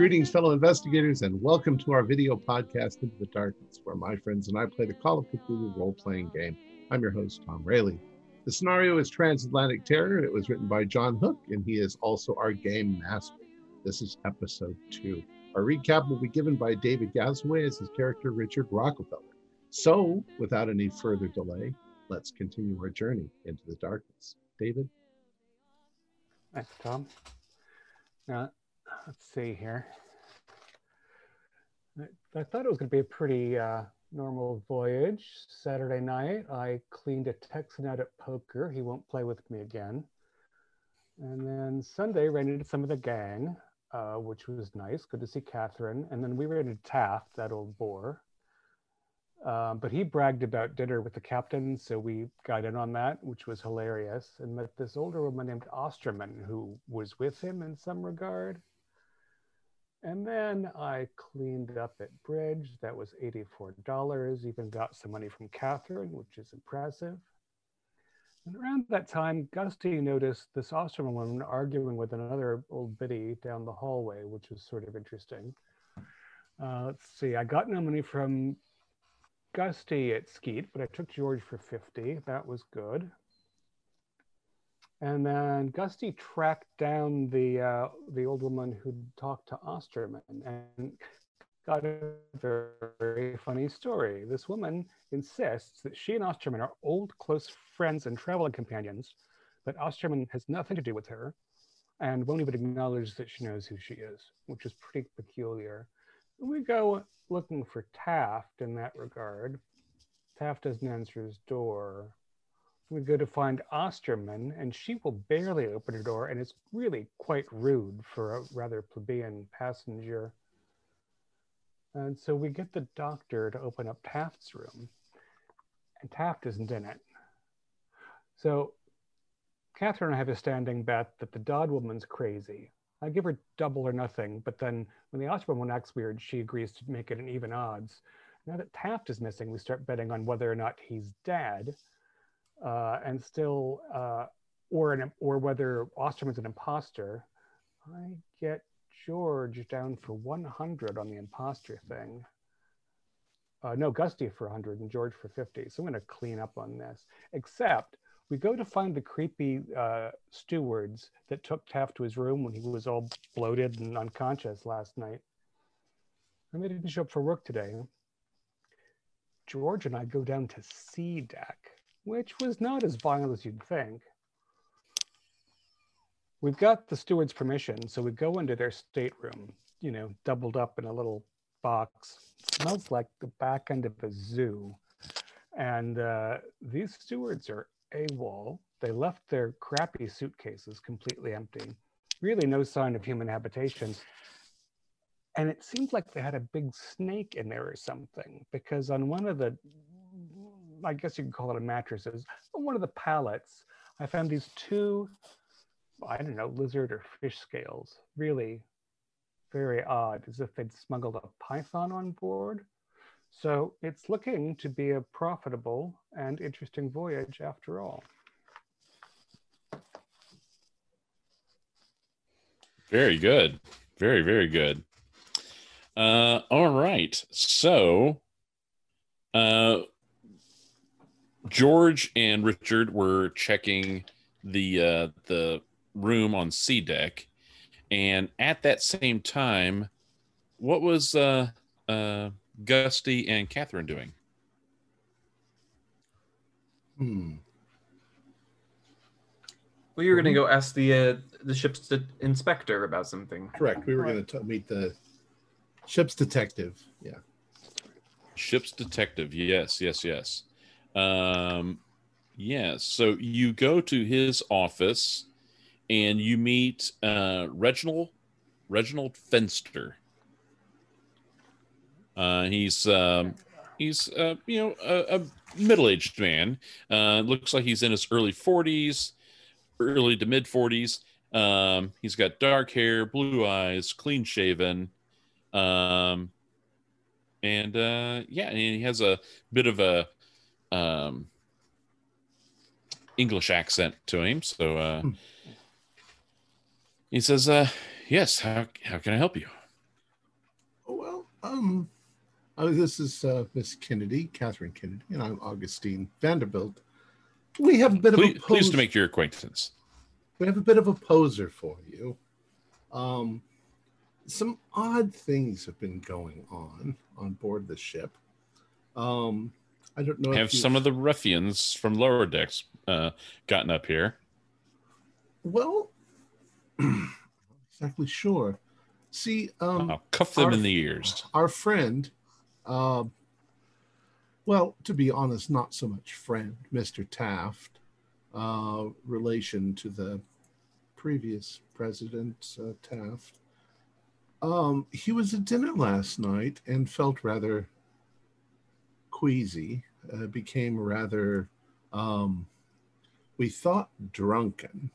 Greetings, fellow investigators, and welcome to our video podcast, Into the Darkness, where my friends and I play the Call of Cthulhu role playing game. I'm your host, Tom Rayleigh. The scenario is Transatlantic Terror. It was written by John Hook, and he is also our game master. This is episode two. Our recap will be given by David Gasaway as his character Richard Rockefeller. So, without any further delay, let's continue our journey into the darkness. David? Thanks, Tom. Now, let's see here. I, thought it was going to be a pretty uh, normal voyage. Saturday night, I cleaned a Texan out at poker. He won't play with me again. And then Sunday, ran into some of the gang uh, which was nice. Good to see Catherine. And then we ran into Taft, that old bore. Um, but he bragged about dinner with the captain, so we got in on that, which was hilarious, and met this older woman named Osterman who was with him in some regard. And then I cleaned up at Bridge. That was $84. Even got some money from Catherine, which is impressive. And around that time, Gusty noticed this Osterman woman arguing with another old biddy down the hallway, which was sort of interesting. Uh, let's see, I got no money from Gusty at Skeet, but I took George for 50. That was good. And then Gusty tracked down the uh, the old woman who talked to Osterman and got a very funny story. This woman insists that she and Osterman are old close friends and traveling companions, but Osterman has nothing to do with her and won't even acknowledge that she knows who she is, which is pretty peculiar. We go looking for Taft in that regard. Taft doesn't answer his door. We go to find Osterman, and she will barely open her door, and it's really quite rude for a rather plebeian passenger. And so we get the doctor to open up Taft's room, and Taft isn't in it. So Catherine and I have a standing bet that the Dodd woman's crazy. I give her double or nothing, but then when the Osterman one acts weird, she agrees to make it an even odds. Now that Taft is missing, we start betting on whether or not he's dead, uh, and still, uh, or an, or whether Osterman's an imposter. I get George down for 100 on the imposter thing. Uh, no, Gusty for 100 and George for 50. So I'm going to clean up on this. Except we go to find the creepy uh, stewards that took Taft to his room when he was all bloated and unconscious last night. And they didn't show up for work today. George and I go down to C deck, which was not as violent as you'd think. We've got the steward's permission, so we go into their stateroom, you know, doubled up in a little box. It smells like the back end of a zoo. And uh, these stewards are AWOL. They left their crappy suitcases completely empty. Really no sign of human habitation. And it seemed like they had a big snake in there or something, because on one of the, I guess you could call it a mattresses, on one of the pallets, I found these two, I don't know, lizard or fish scales. Really very odd, as if they'd smuggled a python on board. So it's looking to be a profitable and interesting voyage after all. Very good. Very, very good. Uh, all right. So, uh, George and Richard were checking the uh, the room on C deck, and at that same time, what was uh, uh, Gusty and Catherine doing? Hmm. Well, you were going to go ask the uh, the ship's inspector about something. Correct. We were going to meet the ship's detective. Yeah. Ship's detective. Yes, yes, yes. Um, yes. So you go to his office and you meet uh, Reginald Reginald Fenster. Uh, he's um, he's uh, you know a, a middle-aged man. Uh, looks like he's in his early 40s, early to mid 40s. Um, he's got dark hair, blue eyes, clean shaven, um, and uh, yeah, and he has a bit of a um, English accent to him. So uh, Hmm. he says, uh, "Yes, how how can I help you?" Oh, well, um, oh, this is uh, Miss Kennedy, Catherine Kennedy, and I'm Augustine Vanderbilt. We have a bit of a pleased to make your acquaintance. we have a bit of a poser for you. Um, some odd things have been going on on board the ship. Um, I don't know. Have if some of the ruffians from lower decks uh, gotten up here? Well, not exactly sure. See, um, I'll cuff them our- in the ears. our friend, uh, well, to be honest, not so much friend, Mr. Taft, uh, relation to the previous president, uh, Taft. Um, he was at dinner last night and felt rather queasy, uh, became rather, um, we thought drunken,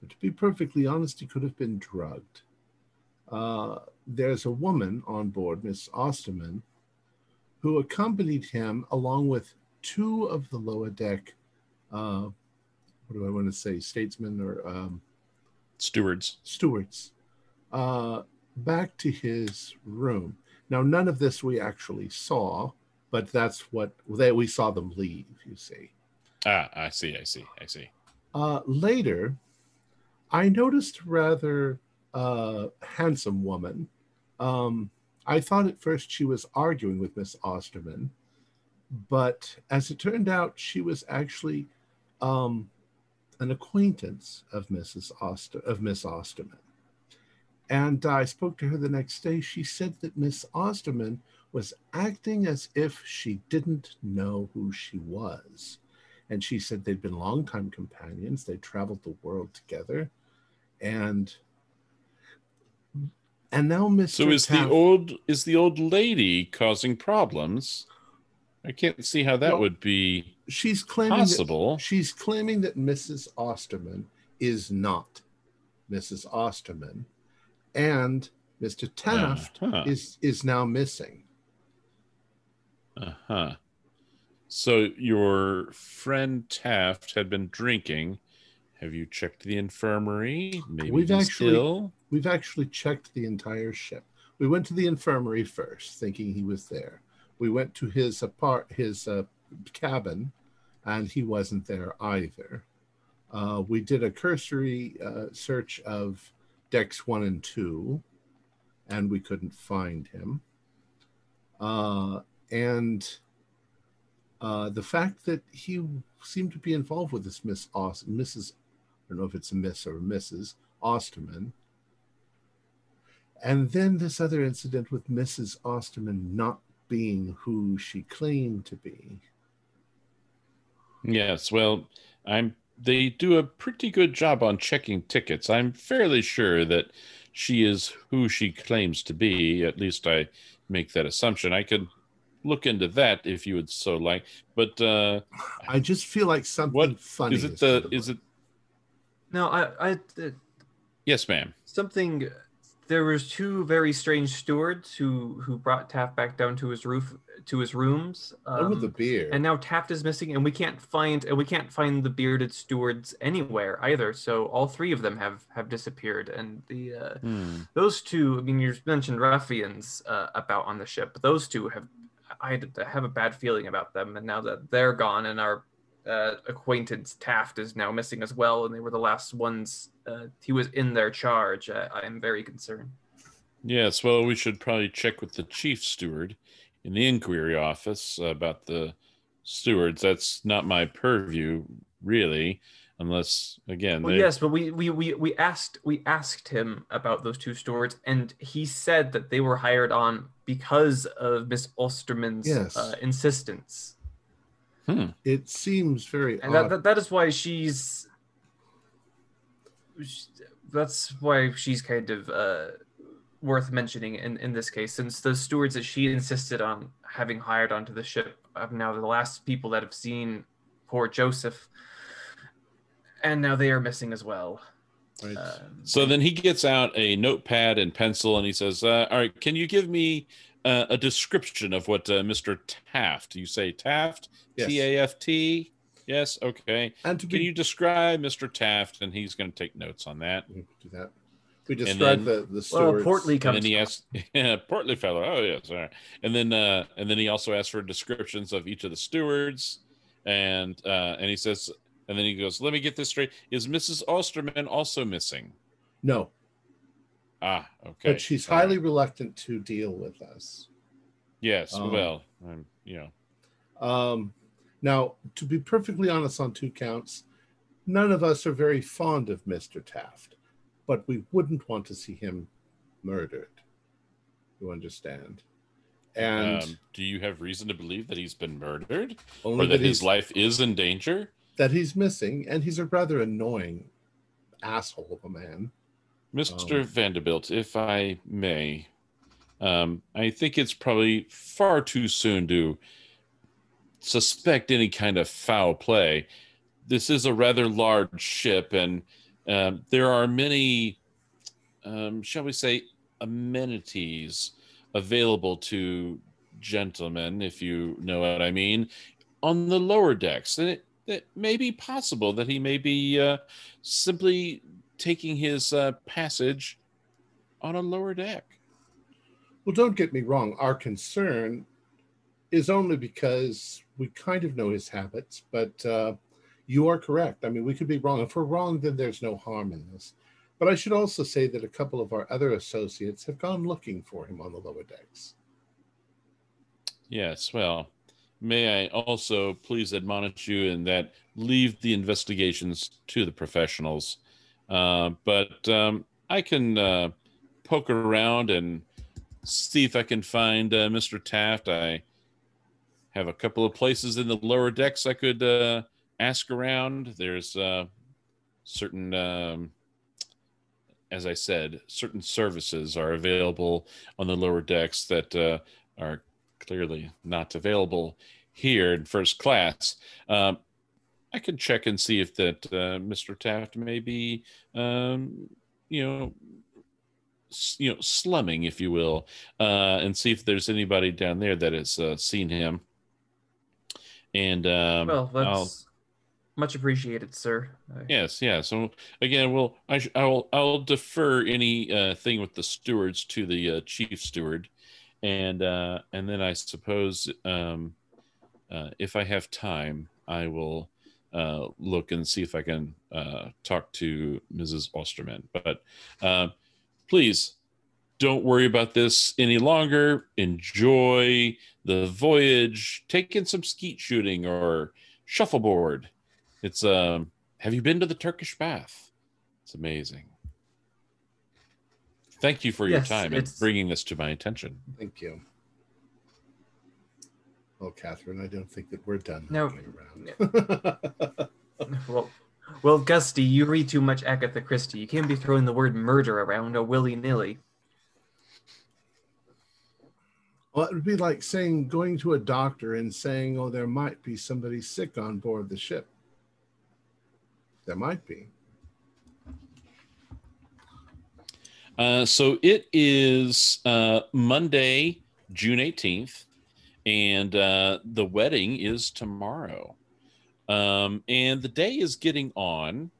but to be perfectly honest, he could have been drugged. Uh, there's a woman on board, Miss Osterman, who accompanied him along with two of the lower deck, uh, what do I want to say, statesmen or um, Stewards. stewards, uh, back to his room. Now, none of this we actually saw, but that's what they, we saw them leave, you see. Ah, I see, I see, I see. Uh, later, I noticed a rather uh, handsome woman. Um, I thought at first she was arguing with Miss Osterman, but as it turned out, she was actually um, an acquaintance of Mrs. Oster of Miss Osterman. And I spoke to her the next day. She said that Miss Osterman was acting as if she didn't know who she was and she said they'd been longtime companions. They traveled the world together, and and now Mr. So is the old is the old lady causing problems? I can't see how that Well, would be she's claiming possible. That, she's claiming that Mrs. Osterman is not Mrs. Osterman, and Mr. Taft Uh-huh. is is now missing. Uh huh. So your friend Taft had been drinking. Have you checked the infirmary? Maybe We've actually- ill. We've actually checked the entire ship. We went to the infirmary first, thinking he was there. We went to his apart his uh, cabin, and he wasn't there either. Uh, we did a cursory uh, search of decks one and two, and we couldn't find him. And uh, the fact that he seemed to be involved with this Miss Aus- Mrs. I don't know if it's Miss or Mrs. Osterman. And then this other incident with Mrs. Osterman not being who she claimed to be. Yes, well, I'm they do a pretty good job on checking tickets. I'm fairly sure that she is who she claims to be. At least I make that assumption. I could look into that if you would so like. But uh I just feel like something What- funny. is it the is it No, I, I uh, yes, ma'am. something. There was two very strange stewards who who brought Taft back down to his roof to his rooms. One with the um, beard. and now Taft is missing, and we can't find and we can't find the bearded stewards anywhere either. So all three of them have have disappeared, and the uh, Hmm. those two. I mean, you mentioned ruffians uh, about on the ship, but those two have I have a bad feeling about them, and now that they're gone, and our uh, acquaintance Taft is now missing as well, and they were the last ones. Uh, he was in their charge. I, I am very concerned. Yes, well, we should probably check with the chief steward in the inquiry office about the stewards. That's not my purview, really, unless again, Well, they- yes, but we, we we we asked we asked him about those two stewards, and he said that they were hired on because of Miss Osterman's Yes. uh, insistence, Hmm. it seems very and that, that that is why she's. That's why she's kind of uh, worth mentioning in, in this case, since the stewards that she insisted on having hired onto the ship are now the last people that have seen poor Joseph, and now they are missing as well. Right. Uh, So then he gets out a notepad and pencil and he says, uh, "All right, can you give me uh, a description of what uh, Mr. Taft? You say Taft, Yes. T A F T. Yes. Okay. And to Can you describe Mr. Taft? And he's going to take notes on that. we do that. We describe then- the the Well, stewards. portly And comes. then he asks, yeah, portly fellow. Oh yes, all right. And then, uh, and then he also asks for descriptions of each of the stewards, and uh, and he says, and then he goes, "Let me get this straight: Is Mrs. Osterman also missing?" No, Ah, okay. but she's All right. highly reluctant to deal with us. Yes. um, well, um, you know. Um, now, to be perfectly honest on two counts, none of us are very fond of Mr. Taft, but we wouldn't want to see him murdered. You understand? And um, do you have reason to believe that he's been murdered, only or that that his life is in danger? That he's missing, and he's a rather annoying asshole of a man. Mr. Um, Vanderbilt, if I may, um, I think it's probably far too soon to suspect any kind of foul play. This is a rather large ship, and um, there are many, um, shall we say, amenities available to gentlemen, if you know what I mean, on the lower decks. And it, it may be possible that he may be uh, simply taking his uh, passage on a lower deck. Well, don't get me wrong. Our concern is only because we kind of know his habits, but uh, you are correct. I mean, we could be wrong. If we're wrong, then there's no harm in this. But I should also say that a couple of our other associates have gone looking for him on the lower decks. Yes, well, may I also please admonish you in that leave the investigations to the professionals. Uh, but um, I can uh, poke around and see if I can find uh, Mr. Taft. I have a couple of places in the lower decks I could uh, ask around. There's uh, certain, um, as I said, certain services are available on the lower decks that uh, are clearly not available here in first class. Um, I could check and see if that uh, Mr. Taft may be, um, you know, s- you know, slumming, if you will, uh, and see if there's anybody down there that has uh, seen him. And um, well, that's I'll- much appreciated, sir. Yes, yeah. So again, well, I sh- I'll I'll defer any uh, thing with the stewards to the uh, chief steward, and uh, and then I suppose um, uh, if I have time, I will uh, look and see if I can uh, talk to Mrs. Osterman. But uh, please don't worry about this any longer. Enjoy the voyage. Take in some skeet shooting or shuffleboard. It's um have you been to the Turkish bath? It's amazing. Thank you for your Yes, time and bringing this to my attention. Thank you. Well, Catherine, I don't think that we're done No. looking around. Well, well, Gusty, you read too much Agatha Christie. You can't be throwing the word murder around a willy nilly. well, it would be like saying going to a doctor and saying, "Oh, there might be somebody sick on board the ship." There might be. Uh, so it is uh, Monday, June 18th, and uh, the wedding is tomorrow. Um, and the day is getting on.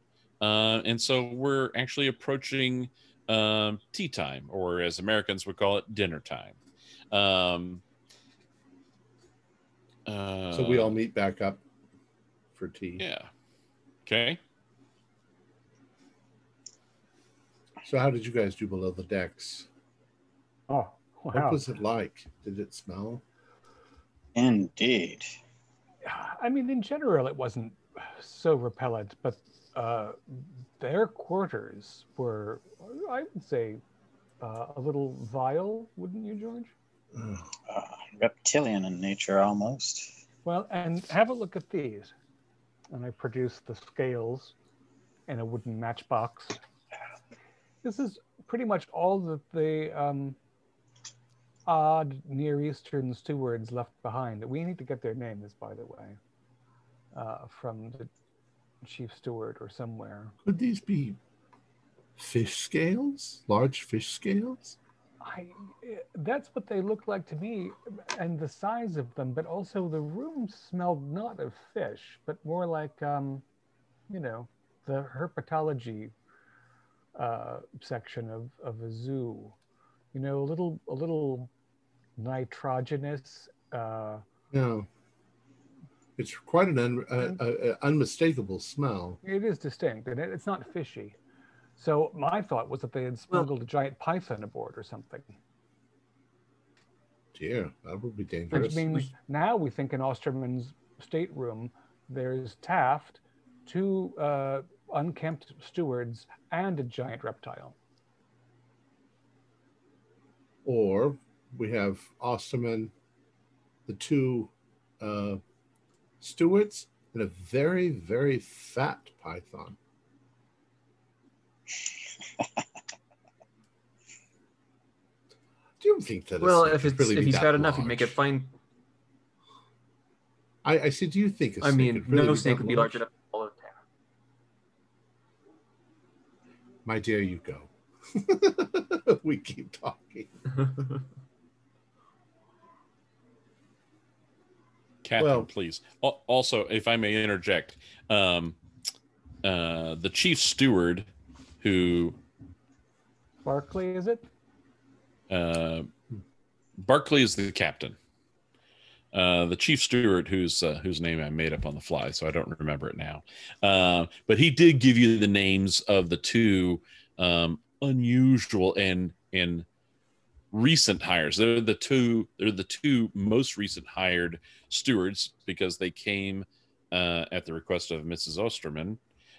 Uh, and so we're actually approaching um, tea time, or as Americans would call it, dinner time. Um, uh, So we all meet back up for tea. Yeah. Okay. So how did you guys do below the decks? Oh, wow. What was it like? Did it smell? Indeed. I mean, in general, it wasn't so repellent, but uh, their quarters were, I would say, uh, a little vile, wouldn't you, George? Uh, reptilian in nature, almost. Well, and have a look at these. And I produced the scales in a wooden matchbox. This is pretty much all that the um, odd Near Eastern stewards left behind. We need to get their names, by the way, uh, from the chief steward or somewhere. Could these be fish scales? Large fish scales? I, that's what they looked like to me, and the size of them. But also, the room smelled not of fish, but more like, um, you know, the herpetology uh, section of, of a zoo. You know, a little a little nitrogenous. Uh, No. It's quite an un, uh, uh, unmistakable smell. it is distinct, and it, it's not fishy. So my thought was that they had smuggled a giant python aboard or something. Dear, that would be dangerous. Which means now we think in Osterman's stateroom, there's Taft, two uh, unkempt stewards, and a giant reptile. Or we have Osterman, the two uh, stewards, and a very, very fat python. Do you think that? a Well, if it's really if be he's that fat enough, he'd make it fine. I, I said, do you think? a I snake mean, could really no be snake that would be large enough to follow My dear, you go. we keep talking. Taft. Catherine, Well- please. Also, if I may interject, um, uh, the chief steward, who Barclay, is it? uh, Barclay is the captain. Uh, the chief steward, whose uh, whose name I made up on the fly, so I don't remember it now. Uh, but he did give you the names of the two um, unusual and and recent hires. They're the two. They're the two most recent hired stewards because they came uh, at the request of Mrs. Osterman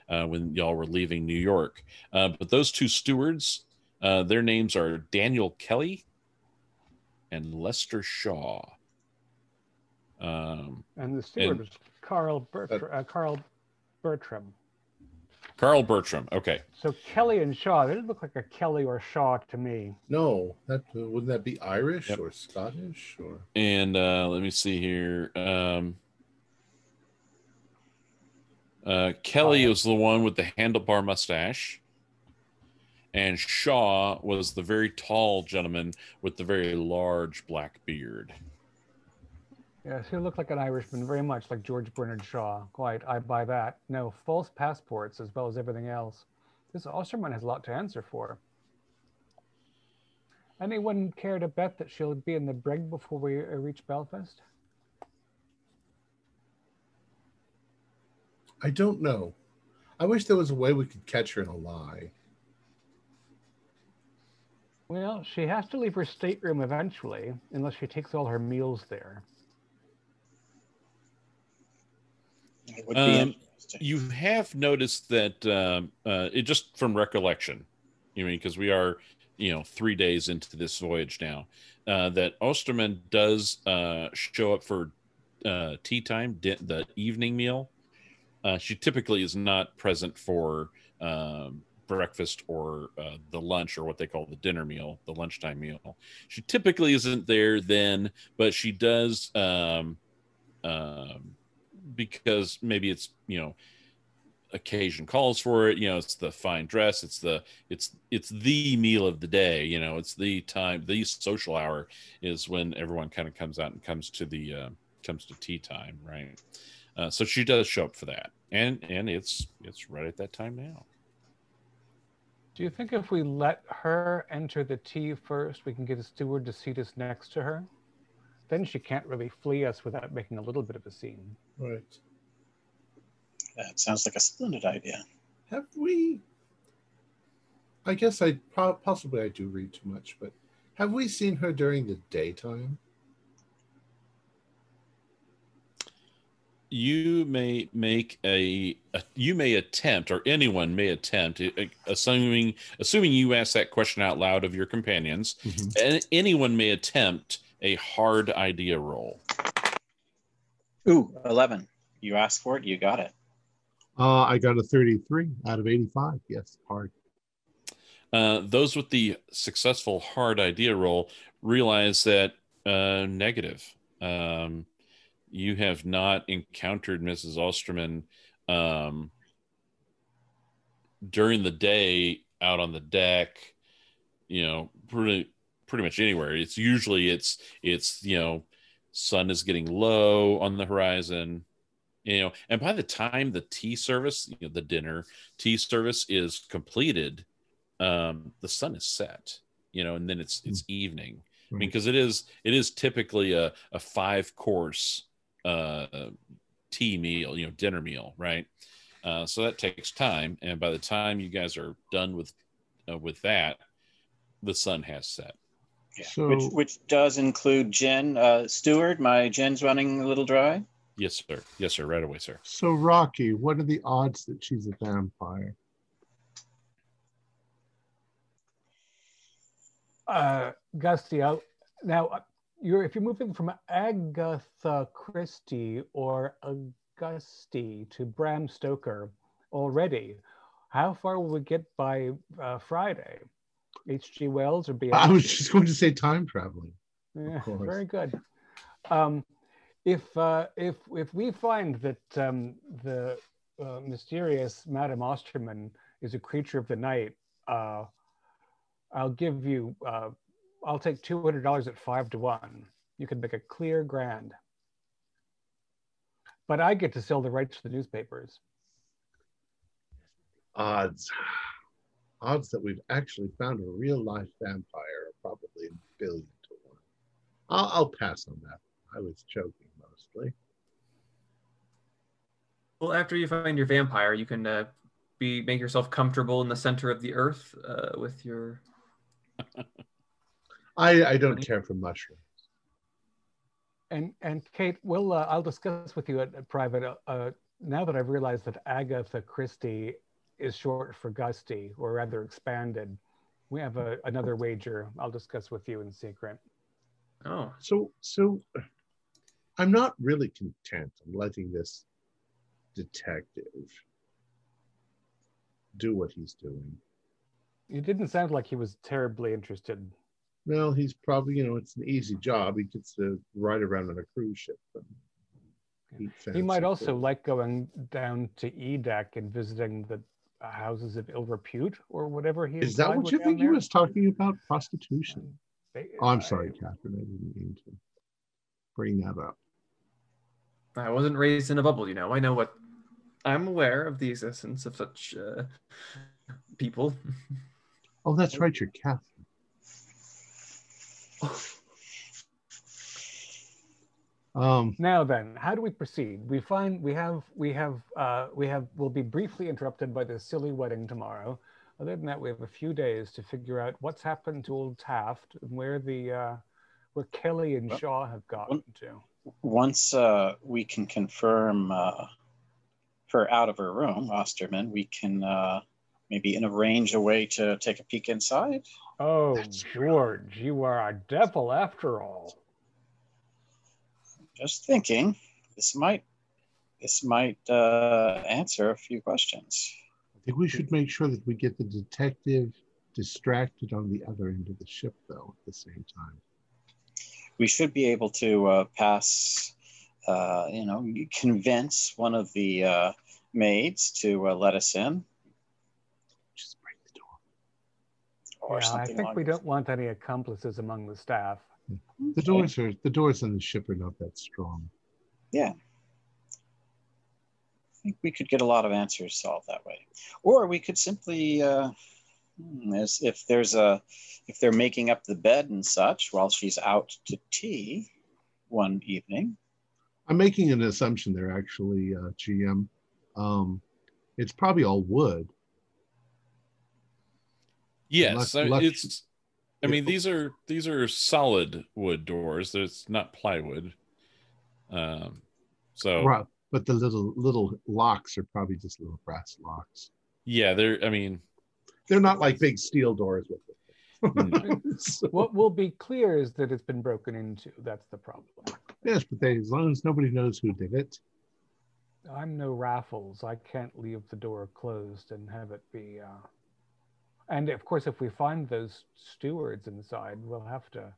uh, when y'all were leaving New York. Uh, but those two stewards, uh, their names are Daniel Kelly and Lester Shaw. Um, And the steward And- was Carl, Bertr- uh, Carl Bertram. Carl Bertram. Okay. So Kelly and Shaw, they didn't look like a Kelly or Shaw to me. No, that wouldn't that be Irish Yep. or Scottish or And uh, let me see here. Um, uh, Kelly was the one with the handlebar mustache, and Shaw was the very tall gentleman with the very large black beard. Yes, he looked like an Irishman, very much like George Bernard Shaw. Quite, I buy that. No, false passports as well as everything else. This Osterman has a lot to answer for. Anyone care to bet that she'll be in the brig before we uh, reach Belfast? I don't know. I wish there was a way we could catch her in a lie. Well, she has to leave her stateroom eventually, unless she takes all her meals there. It would be Um. You have noticed that um, uh, it just from recollection, you mean because we are, you know, three days into this voyage now, uh, that Osterman does uh, show up for uh, tea time, di- the evening meal. Uh, she typically is not present for um, breakfast or uh, the lunch or what they call the dinner meal, the lunchtime meal. She typically isn't there then, but she does. Um, um, because maybe it's you know occasion calls for it you know it's the fine dress it's the it's it's the meal of the day you know it's the time the social hour is when everyone kind of comes out and comes to the uh, comes to tea time right uh, so she does show up for that and and it's it's right at that time now Do you think if we let her enter the tea first, we can get a steward to seat us next to her? Then she can't really flee us without making a little bit of a scene. Right. That sounds like a splendid idea. Have we? I guess I po- possibly I do read too much, but have we seen her during the daytime? you may make a, a you may attempt or anyone may attempt uh, assuming assuming you ask that question out loud of your companions and anyone may attempt a hard idea roll Ooh, 11. You asked for it, you got it. Uh, I got a 33 out of 85. Yes, hard. uh, those with the successful hard idea roll realize that uh, negative um, you have not encountered mrs osterman um, during the day out on the deck you know pretty pretty much anywhere. It's usually it's it's you know sun is getting low on the horizon you know and by the time the tea service you know the dinner tea service is completed um the sun is set you know and then it's it's evening i mean because it is it is typically a, a five course uh tea meal you know dinner meal right? Uh so that takes time and by the time you guys are done with uh, with that the sun has set Yeah. So- which which does include gin Uh, Steward, my gin's running a little dry. yes sir yes sir right away sir So Rocky, what are the odds that she's a vampire? Uh, Gusty, I'll, now uh, you're if you're moving from Agatha Christie or Augusti to Bram Stoker already, how far will we get by uh, Friday? H.G. Wells or beyond? I was just going to say time traveling. Yeah, very good. Um, if uh, if if we find that um, the uh, mysterious Madame Osterman is a creature of the night, uh, I'll give you. Uh, I'll take two hundred dollars at five to one. You can make a clear grand. But I get to sell the rights to the newspapers. Odds. Odds that we've actually found a real life vampire are probably a billion to one. I'll, I'll pass on that. I was joking mostly. Well, after you find your vampire, you can uh, be make yourself comfortable in the center of the earth uh, with your. I, I don't care for mushrooms. And and Kate, we'll uh, I'll discuss with you at, at private. Uh, uh, now that I've realized that Agatha Christie is short for Gusty, or rather expanded, we have a, another wager. I'll discuss with you in secret. Oh, So so I'm not really content I'm letting this detective do what he's doing. It didn't sound like he was terribly interested. Well, he's probably, you know, it's an easy job. He gets to ride around on a cruise ship. And eat He might also food. like going down to Edak and visiting the houses of ill repute or whatever he. Is that what you down think he was talking about? Prostitution. They- Oh, I'm I- sorry, Catherine. I didn't mean to bring that up. I wasn't raised in a bubble, you know. I know what. I'm aware of the existence of such uh, people. Oh, that's right. You're Catherine. Um, Now then, how do we proceed? We find we have we have uh, we have we'll be briefly interrupted by this silly wedding tomorrow. Other than that, we have a few days to figure out what's happened to old Taft and where the uh, where Kelly and Well, Shaw have gotten to. Once uh, we can confirm uh, her out of her room, Osterman, we can uh, maybe arrange a way to take a peek inside. Oh, That's George, you are a devil after all. Just thinking, this might this might uh, answer a few questions. I think we should make sure that we get the detective distracted on the other end of the ship, though, at the same time. We should be able to uh, pass, uh, you know, convince one of the uh, maids to uh, let us in, Just break the door. or yeah, I think we don't want any accomplices among the staff. The doors are the doors on the ship are not that strong. Yeah. I think we could get a lot of answers solved that way. Or we could simply, uh, hmm, as if there's a, if they're making up the bed and such while she's out to tea one evening. I'm making an assumption there, actually, uh, GM. Um, it's probably all wood. Yes, Left- I- left- it's. I mean, these are these are solid wood doors. It's not plywood. Um, so Right, but the little little locks are probably just little brass locks. yeah, they're. I mean, They're not like big steel doors with no. it. So- What will be clear is that it's been broken into. That's the problem. yes, but they, as long as nobody knows who did it, I'm no Raffles. I can't leave the door closed and have it be. Uh... And of course, if we find those stewards inside, we'll have to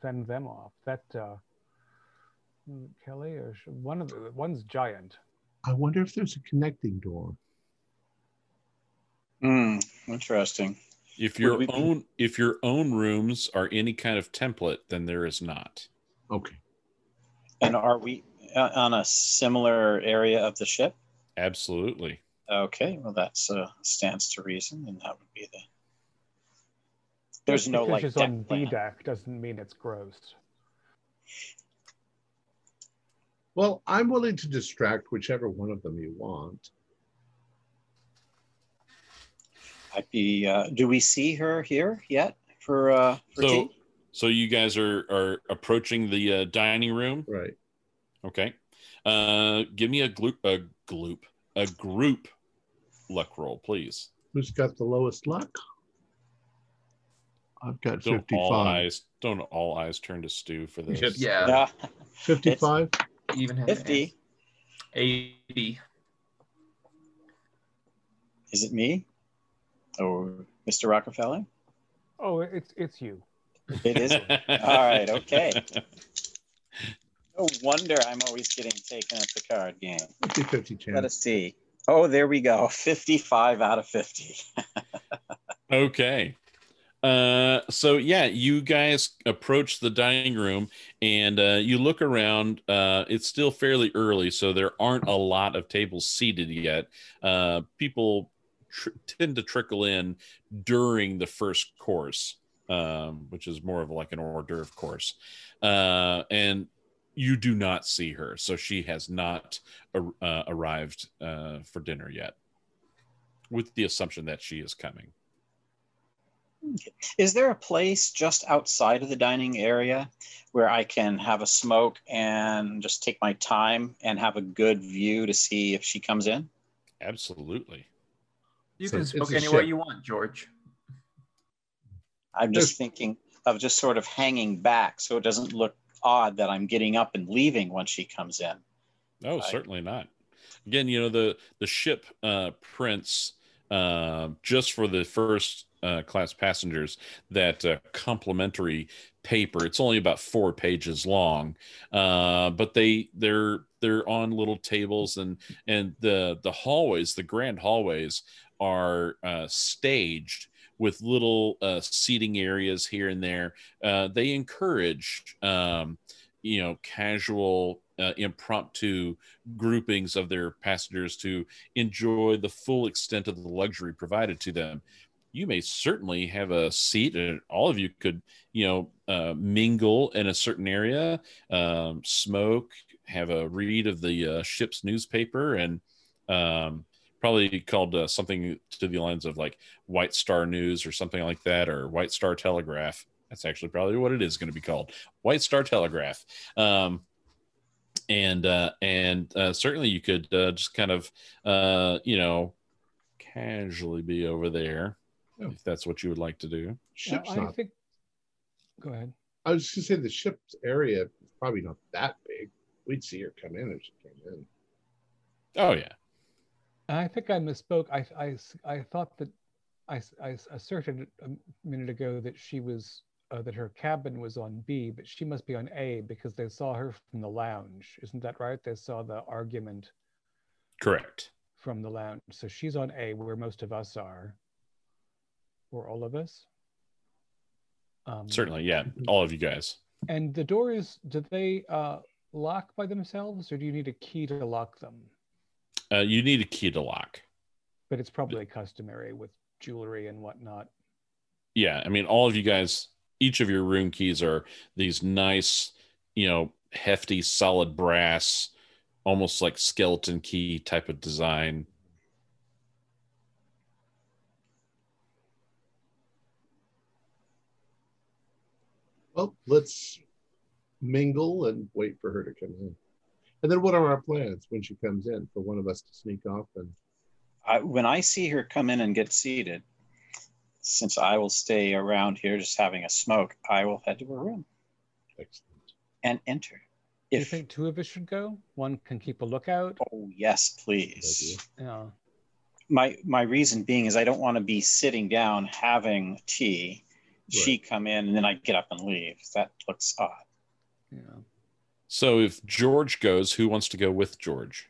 fend them off. That uh, hmm, Kelly or one of the one's giant. I wonder if there's a connecting door. Hmm, interesting. If your we- own if your own rooms are any kind of template, then there is not. Okay. And are we uh, on a similar area of the ship? Absolutely. Okay, well that's uh, stands to reason, and that would be the. There's Just no because like it's deck on D plan. deck doesn't mean it's gross. Well, I'm willing to distract whichever one of them you want. I'd be. Uh, do we see her here yet for uh, for So tea? so you guys are are approaching the uh, dining room. Right. Okay. Uh, give me a gloop a gloop a group luck roll, please. Who's got the lowest luck? I've got Don't all 55. eyes don't all eyes turn to Stu for this. Yes. Yeah, Yeah, 55? even fifty. 80. Is it me? Or Mr. Rockefeller? Oh, it's it's you. It is. All right. Okay. No wonder I'm always getting taken at the card game. 50 50 Let us see. Oh, there we go. 55 out of 50. Okay. Uh, so yeah, you guys approach the dining room and uh, you look around. Uh, it's still fairly early, so there aren't a lot of tables seated yet. Uh, people tr- tend to trickle in during the first course, um, which is more of like an hors d'oeuvre course. Uh, and you do not see her, so she has not uh, arrived uh, for dinner yet, with the assumption that she is coming. Is there a place just outside of the dining area where I can have a smoke and just take my time and have a good view to see if she comes in? Absolutely. You So can it's smoke anywhere ship. you want, George. I'm just thinking of just sort of hanging back so it doesn't look odd that I'm getting up and leaving when she comes in. No, Right. certainly not. Again, you know the the ship uh, prints uh, just for the first uh, class passengers that uh, complimentary paper. It's only about four pages long, uh, but they they're they're on little tables and and the the hallways, the grand hallways, are uh, staged with little uh, seating areas here and there. Uh, they encourage um, you know casual uh, impromptu groupings of their passengers to enjoy the full extent of the luxury provided to them you may certainly have a seat and all of you could you know uh, mingle in a certain area um, smoke have a read of the uh, ship's newspaper and um, probably called uh, something to the lines of like white star news or something like that or white star telegraph that's actually probably what it is going to be called white star telegraph um, and uh, and uh, certainly you could uh, just kind of uh, you know casually be over there Yeah. if that's what you would like to do. Yeah, Ship's I not. think. Go ahead. I was just going to say the ship's area is probably not that big. We'd see her come in if she came in. Oh yeah, I think I misspoke. I, I, I thought that I, I asserted a minute ago that she was uh, that her cabin was on B, but she must be on A because they saw her from the lounge. Isn't that right? They saw the argument correct. from the lounge. So she's on A, where most of us are, or all of us. Um, Certainly, yeah. All of you guys. And the doors, do they uh, lock by themselves, or do you need a key to lock them? Uh, you need a key to lock. But it's probably customary with jewelry and whatnot. Yeah, I mean, all of you guys. Each of your room keys are these nice, you know, hefty, solid brass, almost like skeleton key type of design. Well, let's mingle and wait for her to come in. And then what are our plans when she comes in for one of us to sneak off and I, when I see her come in and get seated, since I will stay around here just having a smoke, I will head to her room excellent. and enter. Do you think two of us should go? One can keep a lookout. oh yes, please. Yeah. My my reason being is I don't want to be sitting down having tea. She come in and then I get up and leave. That looks odd. Yeah. So if George goes, who wants to go with George?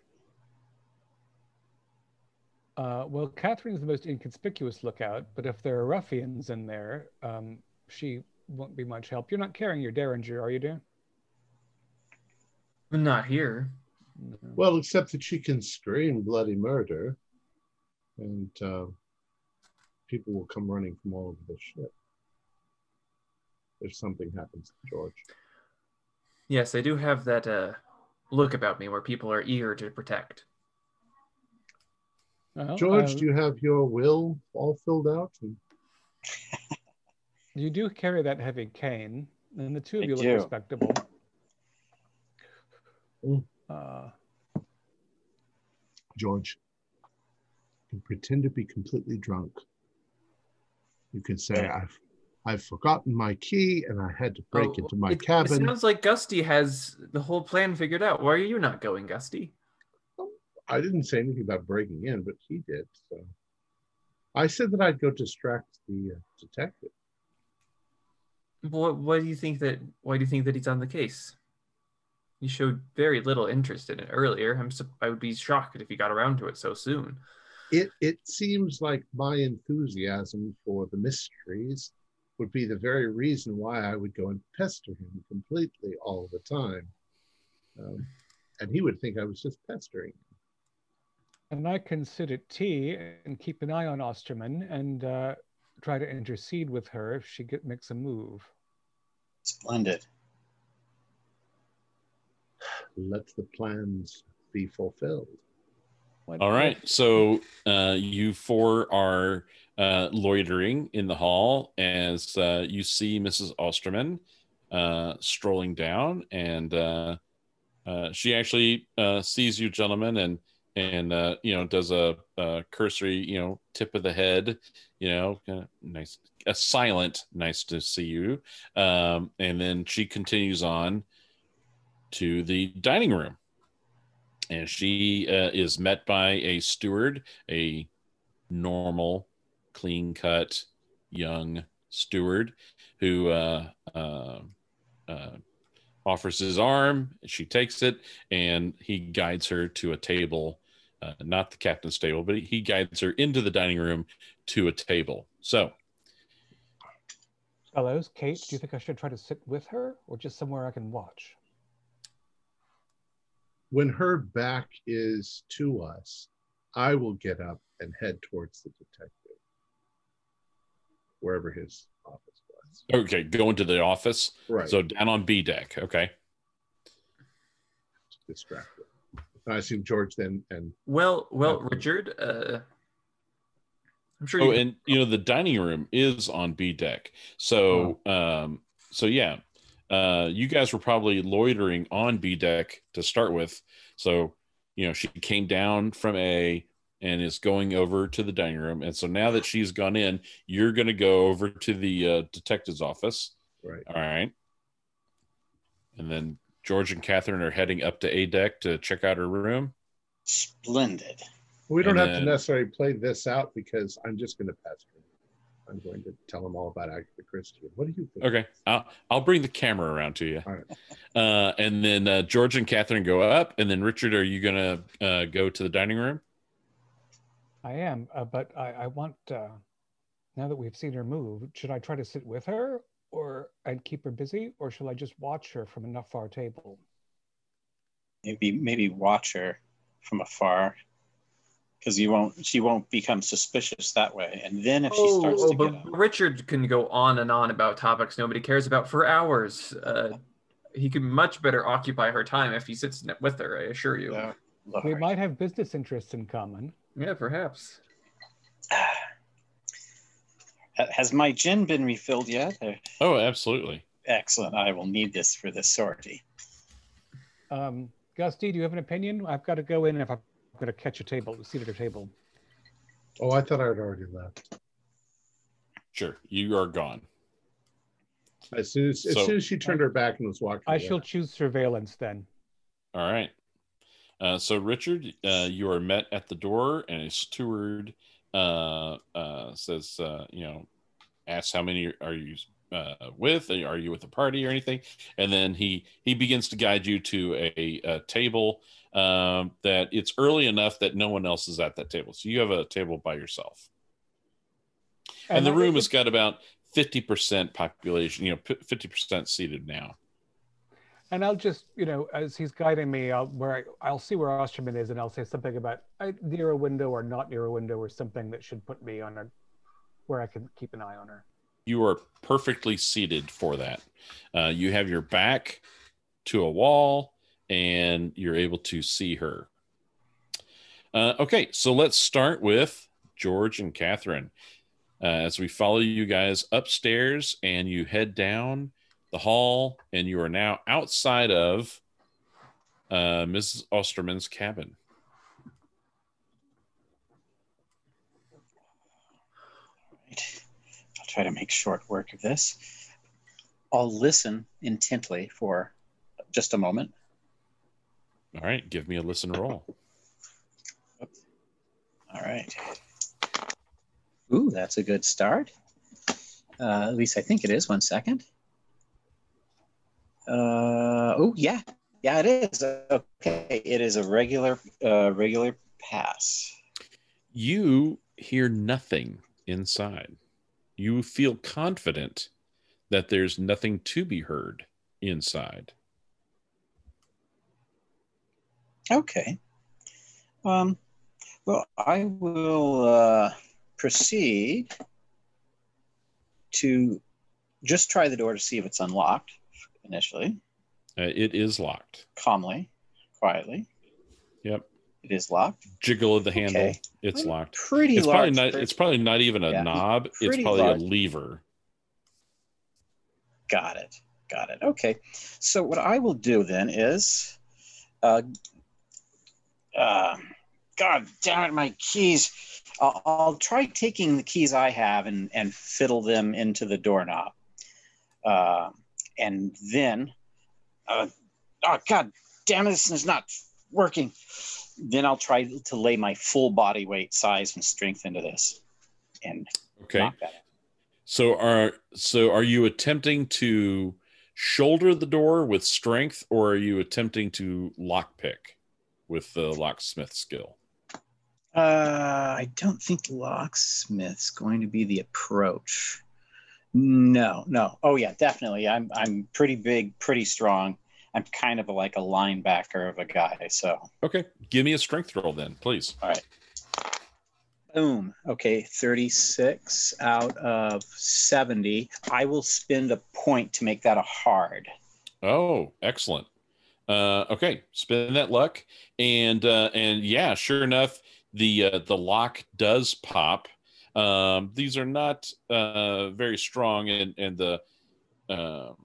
Uh, well, Catherine's the most inconspicuous lookout, but if there are ruffians in there, um, she won't be much help. You're not carrying your derringer, are you, dear? Not here. Well, except that she can scream bloody murder, and uh, people will come running from all over the ship if something happens to George. Yes, I do have that uh, look about me where people are eager to protect. Well, George, uh, do you have your will all filled out? And you do carry that heavy cane, and the two of I you look do. respectable. Mm. Uh, George, you can pretend to be completely drunk. You can say, Yeah. "I've, I've forgotten my key, and I had to break Oh, into my it- cabin." It sounds like Gusty has the whole plan figured out. Why are you not going, Gusty? I didn't say anything about breaking in, but he did. So I said that I'd go distract the uh, detective. What, why do you think that? Why do you think that he's on the case? He showed very little interest in it earlier. I'm. I would be shocked if he got around to it so soon. It it seems like my enthusiasm for the mysteries would be the very reason why I would go and pester him completely all the time, um, and he would think I was just pestering. him. and I can sit at tea and keep an eye on Osterman and uh, try to intercede with her if she get, makes a move. Splendid. Let the plans be fulfilled. All right. So uh, you four are uh, loitering in the hall as uh, you see Mrs. Osterman uh, strolling down, and uh, uh, she actually uh, sees you, gentlemen, and and uh, you know does a, a cursory you know tip of the head, you know, kind of nice, a silent nice to see you, um, and then she continues on to the dining room and she uh, is met by a steward, a normal, clean cut, young steward who uh, uh, uh, offers his arm. She takes it and he guides her to a table, uh, not the captain's table, but he guides her into the dining room to a table. So, Fellows, Kate, do you think I should try to sit with her or just somewhere I can watch? When her back is to us, I will get up and head towards the detective, wherever his office was. okay, go into the office. Right. So down on B deck. Okay. distracted. I assume George then and Well, well, Okay. Richard. Uh, I'm sure. Oh, you and you know the dining room is on B deck. So, um, so yeah, uh, you guys were probably loitering on B deck to start with. So, you know, she came down from A and is going over to the dining room. And so now that she's gone in, you're going to go over to the uh, detective's office. right. All right. And then George and Catherine are heading up to A deck to check out her room. Splendid. We don't And have then- to necessarily play this out because I'm just going to pester him. I'm going to tell them all about Agatha Christie. What do you think? Okay, I'll I'll bring the camera around to you. All right. Uh, and then uh, George and Catherine go up, and then Richard, are you gonna uh, go to the dining room? I am, uh, but I, I want, uh, now that we've seen her move, should I try to sit with her or and keep her busy, or shall I just watch her from enough far table? Maybe maybe watch her from afar. Because you won't she won't become suspicious that way. And then if she oh, starts oh, to but get up. Richard can go on and on about topics nobody cares about for hours. Uh, he could much better occupy her time if he sits with her. I assure you. uh, We might have business interests in common. Yeah, perhaps. Has my gin been refilled yet? Oh, absolutely. Excellent. I will need this for this sortie. Um, Gusty, do you have an opinion? I've got to go in if I'm going to catch a table, seat at a table. Oh, I thought I had already left. Sure, you are gone. As soon as, as So- soon as she turned her back and was walking, I away. shall choose surveillance then. All right. Uh, so Richard, uh, you are met at the door, and a steward uh, uh, says, uh, you know, asks how many are you uh, with? Are you with a party or anything? And then he he begins to guide you to a, a table um, that it's early enough that no one else is at that table. So you have a table by yourself, and, the room has got about fifty percent population. You know, fifty percent seated now. And I'll just, you know, as he's guiding me, I'll where I, I'll see where Osterman is, and I'll say something about I, near a window or not near a window or something that should put me on a where I can keep an eye on her. You are perfectly seated for that. Uh, you have your back to a wall and you're able to see her. Uh, okay, so let's start with George and Catherine. Uh, as we follow you guys upstairs and you head down the hall, and you are now outside of uh, Mrs. Osterman's cabin. Right. I'll try to make short work of this. I'll listen intently for just a moment. All right, give me a listen roll. All right. Ooh, that's a good start. Uh, at least I think it is. One second. Uh, oh, yeah. Yeah, it is. Okay. It is a regular, uh, regular pass. you hear nothing inside. You feel confident that there's nothing to be heard inside. Okay. Um, well, I will uh, proceed to just try the door to see if it's unlocked initially, Uh, it is locked. calmly, quietly. It is locked. Jiggle of the handle. Okay. It's locked. Pretty It's probably large. not. It's probably not even a Yeah. knob. It's probably a lever. Got it. Got it. Okay. So what I will do then is, uh, uh, God damn it, my keys. I'll, I'll try taking the keys I have and, and fiddle them into the doorknob. Uh, and then, uh, oh, God damn it, this is not working. Then I'll try to lay my full body weight, size, and strength into this and Okay. knock that out. So are so are you attempting to shoulder the door with strength, or are you attempting to lockpick with the locksmith skill? Uh, I don't think locksmith's going to be the approach. No, no. Oh yeah, definitely. I'm I'm pretty big, pretty strong. I'm kind of like a linebacker of a guy. So Okay, give me a strength roll then, please. All right. Boom. Okay, 36 out of 70. I will spend a point to make that a hard. Oh, excellent. Uh, okay, spend that luck, and uh, and yeah, sure enough, the uh, the lock does pop. Um, these are not uh, very strong, and and the um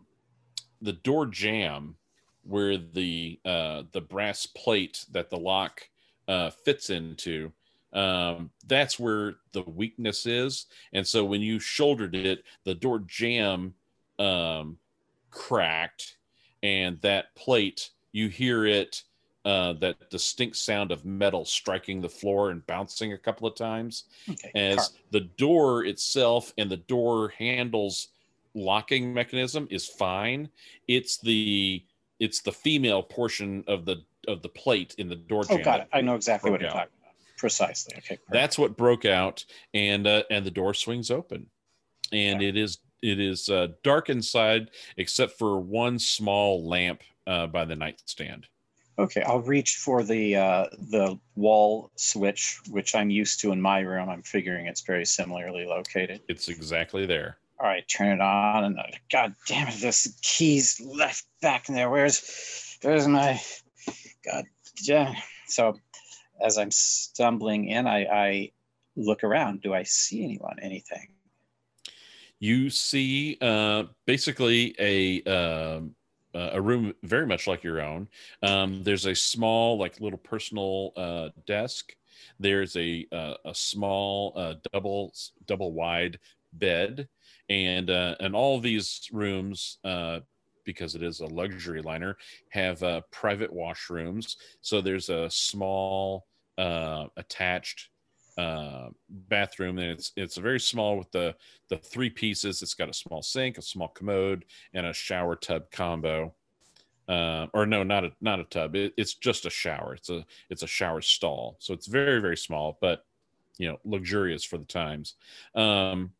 the door jamb where the uh, the brass plate that the lock uh, fits into. Um, that's where the weakness is, and so when you shouldered it, the door jamb um, cracked and that plate you hear it uh, that distinct sound of metal striking the floor and bouncing a couple of times Okay. as car- the door itself and the door handles locking mechanism is fine it's the it's the female portion of the of the plate in the door Oh, got it. I know exactly what you're out. talking about. Precisely. Okay. perfect. that's what broke out and uh, and the door swings open and it is it is uh, dark inside except for one small lamp uh, by the nightstand Okay, I'll reach for the uh, the wall switch, which I'm used to in my room. I'm figuring it's very similarly located. it's exactly there All right, turn it on, and uh, God damn it, this keys left back in there. Where's where's my God? Yeah. So, as I'm stumbling in, I, I look around. Do I see anyone? Anything? you see uh, basically a uh, a room very much like your own. Um, there's a small, like little personal uh, desk. There's a uh, a small uh, double double wide bed, and uh, and all these rooms. Uh, because it is a luxury liner, have uh, private washrooms. So there's a small uh, attached uh, bathroom, and it's it's very small with the the three pieces. It's got a small sink, a small commode, and a shower tub combo. Uh, or no, not a not a tub. It, it's just a shower. It's a it's a shower stall. So it's very very small, but you know luxurious for the times. Um,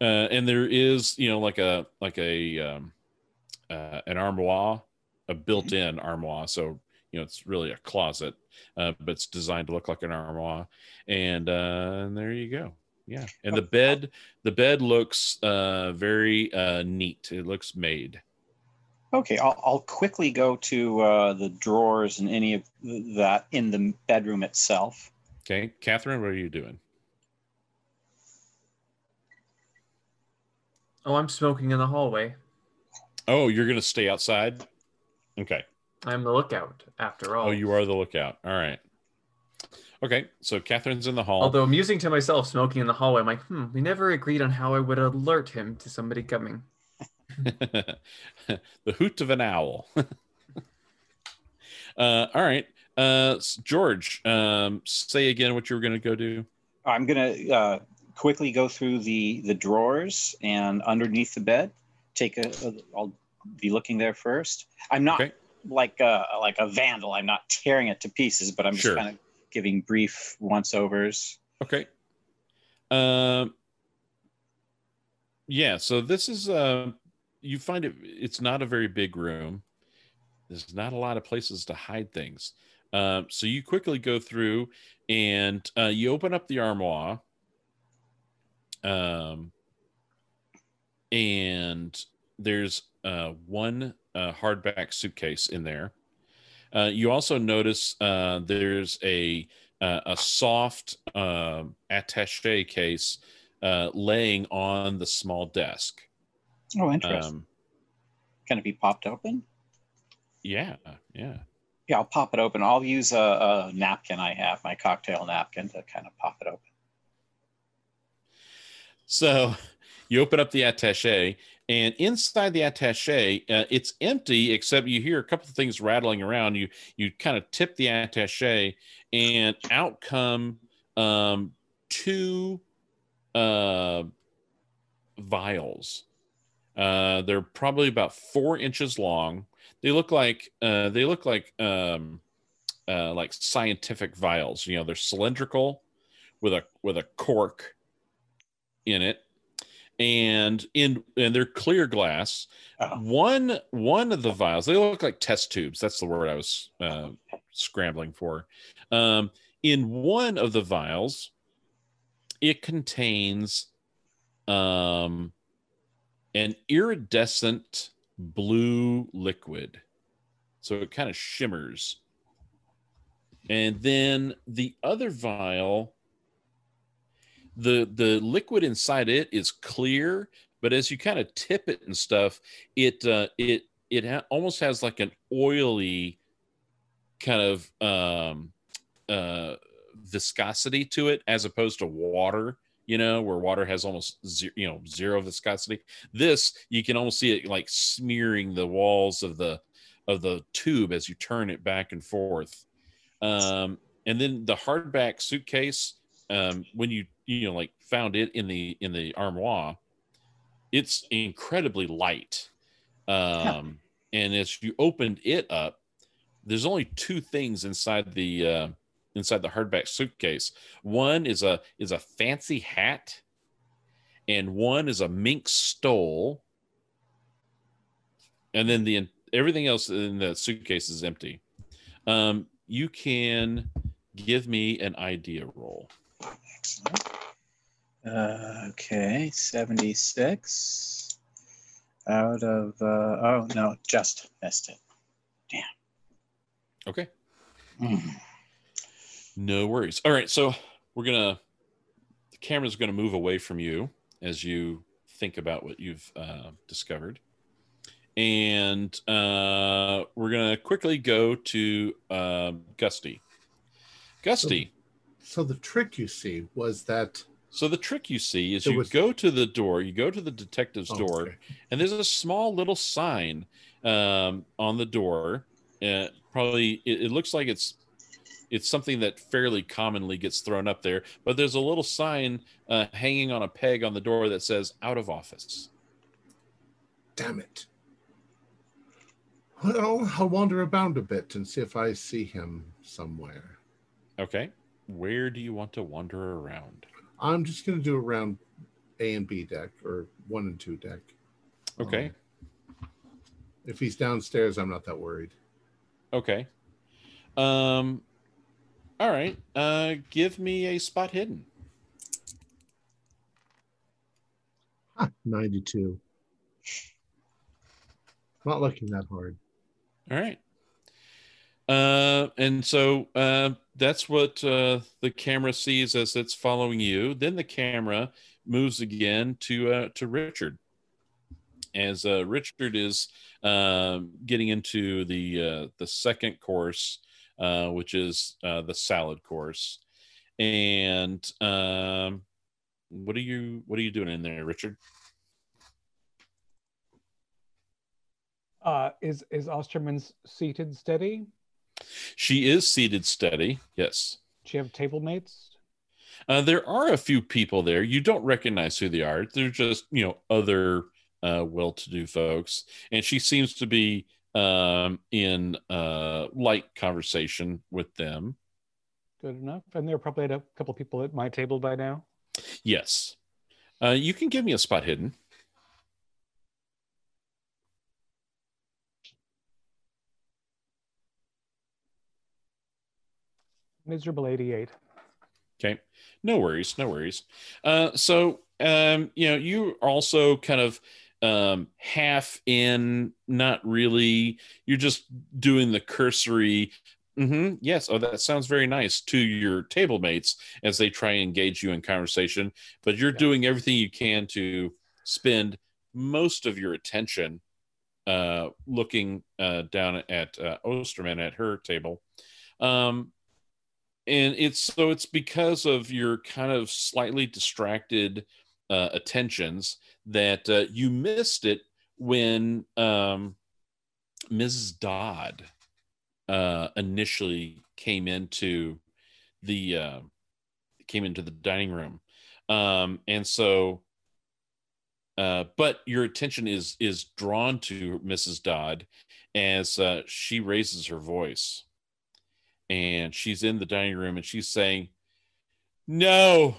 uh, and there is you know like a like a um, uh, an armoire, a built-in armoire. So you know it's really a closet, uh, but it's designed to look like an armoire. And uh, and there you go. Yeah, and the bed the bed looks uh, very uh, neat. It looks made. Okay, I'll, I'll quickly go to uh, the drawers and any of that in the bedroom itself. Okay, Catherine, what are you doing? Oh, I'm smoking in the hallway. Oh, you're gonna stay outside. Okay. I'm the lookout, after all. Oh, you are the lookout. All right. Okay, so Catherine's in the hall. Although amusing to myself, smoking in the hallway, I'm like, hmm, we never agreed on how I would alert him to somebody coming. the hoot of an owl. uh, all right, uh, George, um, say again what you were going to go do. I'm gonna uh, quickly go through the the drawers and underneath the bed. Take a. a I'll be looking there first. I'm not Okay. like a like a vandal. I'm not tearing it to pieces, but I'm just Sure. kind of giving brief once overs. Okay. Um. Yeah. So this is uh, you find it. It's not a very big room. There's not a lot of places to hide things. Um, so you quickly go through and uh, you open up the armoire. Um, and there's uh, one uh, hardback suitcase in there. Uh, you also notice uh, there's a uh, a soft um, attaché case uh, laying on the small desk. Oh, interesting. Um, Can it be popped open? yeah, yeah. Yeah, I'll pop it open. I'll use a, a napkin I have, my cocktail napkin, to kind of pop it open. So you open up the attaché, and inside the attaché, uh, it's empty except you hear a couple of things rattling around. You you kind of tip the attaché, and out come um, two uh, vials. Uh, they're probably about four inches long. They look like uh, they look like um, uh, like scientific vials. You know, they're cylindrical with a with a cork in it and in and they're clear glass. Oh. one one of the vials they look like test tubes. That's the word i was uh, scrambling for. Um, in one of the vials it contains um, an iridescent blue liquid. So it kind of shimmers. And then the other vial the the liquid inside it is clear but as you kind of tip it and stuff it uh it it ha- almost has like an oily kind of um uh viscosity to it as opposed to water you know where water has almost zero, you know zero viscosity. This you can almost see it like smearing the walls of the of the tube as you turn it back and forth. Um and then the hardback suitcase um when you you know like found it in the in the armoire it's incredibly light. Um and as you opened it up there's only two things inside the uh inside the hardback suitcase. One is a is a fancy hat and one is a mink stole and then the everything else in the suitcase is empty. Um you can give me an idea roll Excellent. Uh, okay, 76 out of, uh, oh, no, just missed it. Damn. Okay Mm. No worries. All right, so we're gonna the camera's gonna move away from you as you think about what you've uh, discovered, and uh, we're gonna quickly go to um Gusty. Gusty. So the trick you see was that So the trick you see is you was- go to the door, you go to the detective's oh, door, okay. and there's a small little sign um, on the door. Uh, probably it, it looks like it's it's something that fairly commonly gets thrown up there. But there's a little sign uh, hanging on a peg on the door that says "out of office." Damn it. Well, I'll wander about a bit and see if I see him somewhere. Okay, where do you want to wander around? I'm just going to do around A and B deck or one and two deck. Okay, Um, if he's downstairs, I'm not that worried. okay. Um, all right. Uh, give me a spot hidden. Ah, 92. Not looking that hard. All right. Uh, and so uh, that's what uh, the camera sees as it's following you. Then the camera moves again to uh, to Richard, as uh, Richard is uh, getting into the uh, the second course, uh, which is uh, the salad course. And um, what are you what are you doing in there, Richard? Is is Osterman's seated steady? She is seated steady. Yes. Do you have table mates? Uh, there are a few people there. You don't recognize who they are. They're just, you know, other uh, well-to-do folks, and she seems to be um, in uh, light conversation with them. Good enough. And there are probably a couple of people at my table by now. Yes, uh, you can give me a spot hidden. Miserable 88. Okay, no worries, no worries. Uh, so, um, you know, you also kind of um, half in, not really. You're just doing the cursory. hmm yes, oh, that sounds very nice to your table mates as they try and engage you in conversation. But you're Yeah. doing everything you can to spend most of your attention uh, looking uh, down at uh, Osterman at her table. Um, and it's so it's because of your kind of slightly distracted uh, attentions that uh, you missed it when um, Mrs. Dodd uh, initially came into the uh, came into the dining room, um, and so. Uh, but your attention is is drawn to Mrs. Dodd as uh, she raises her voice and she's in the dining room and she's saying, No,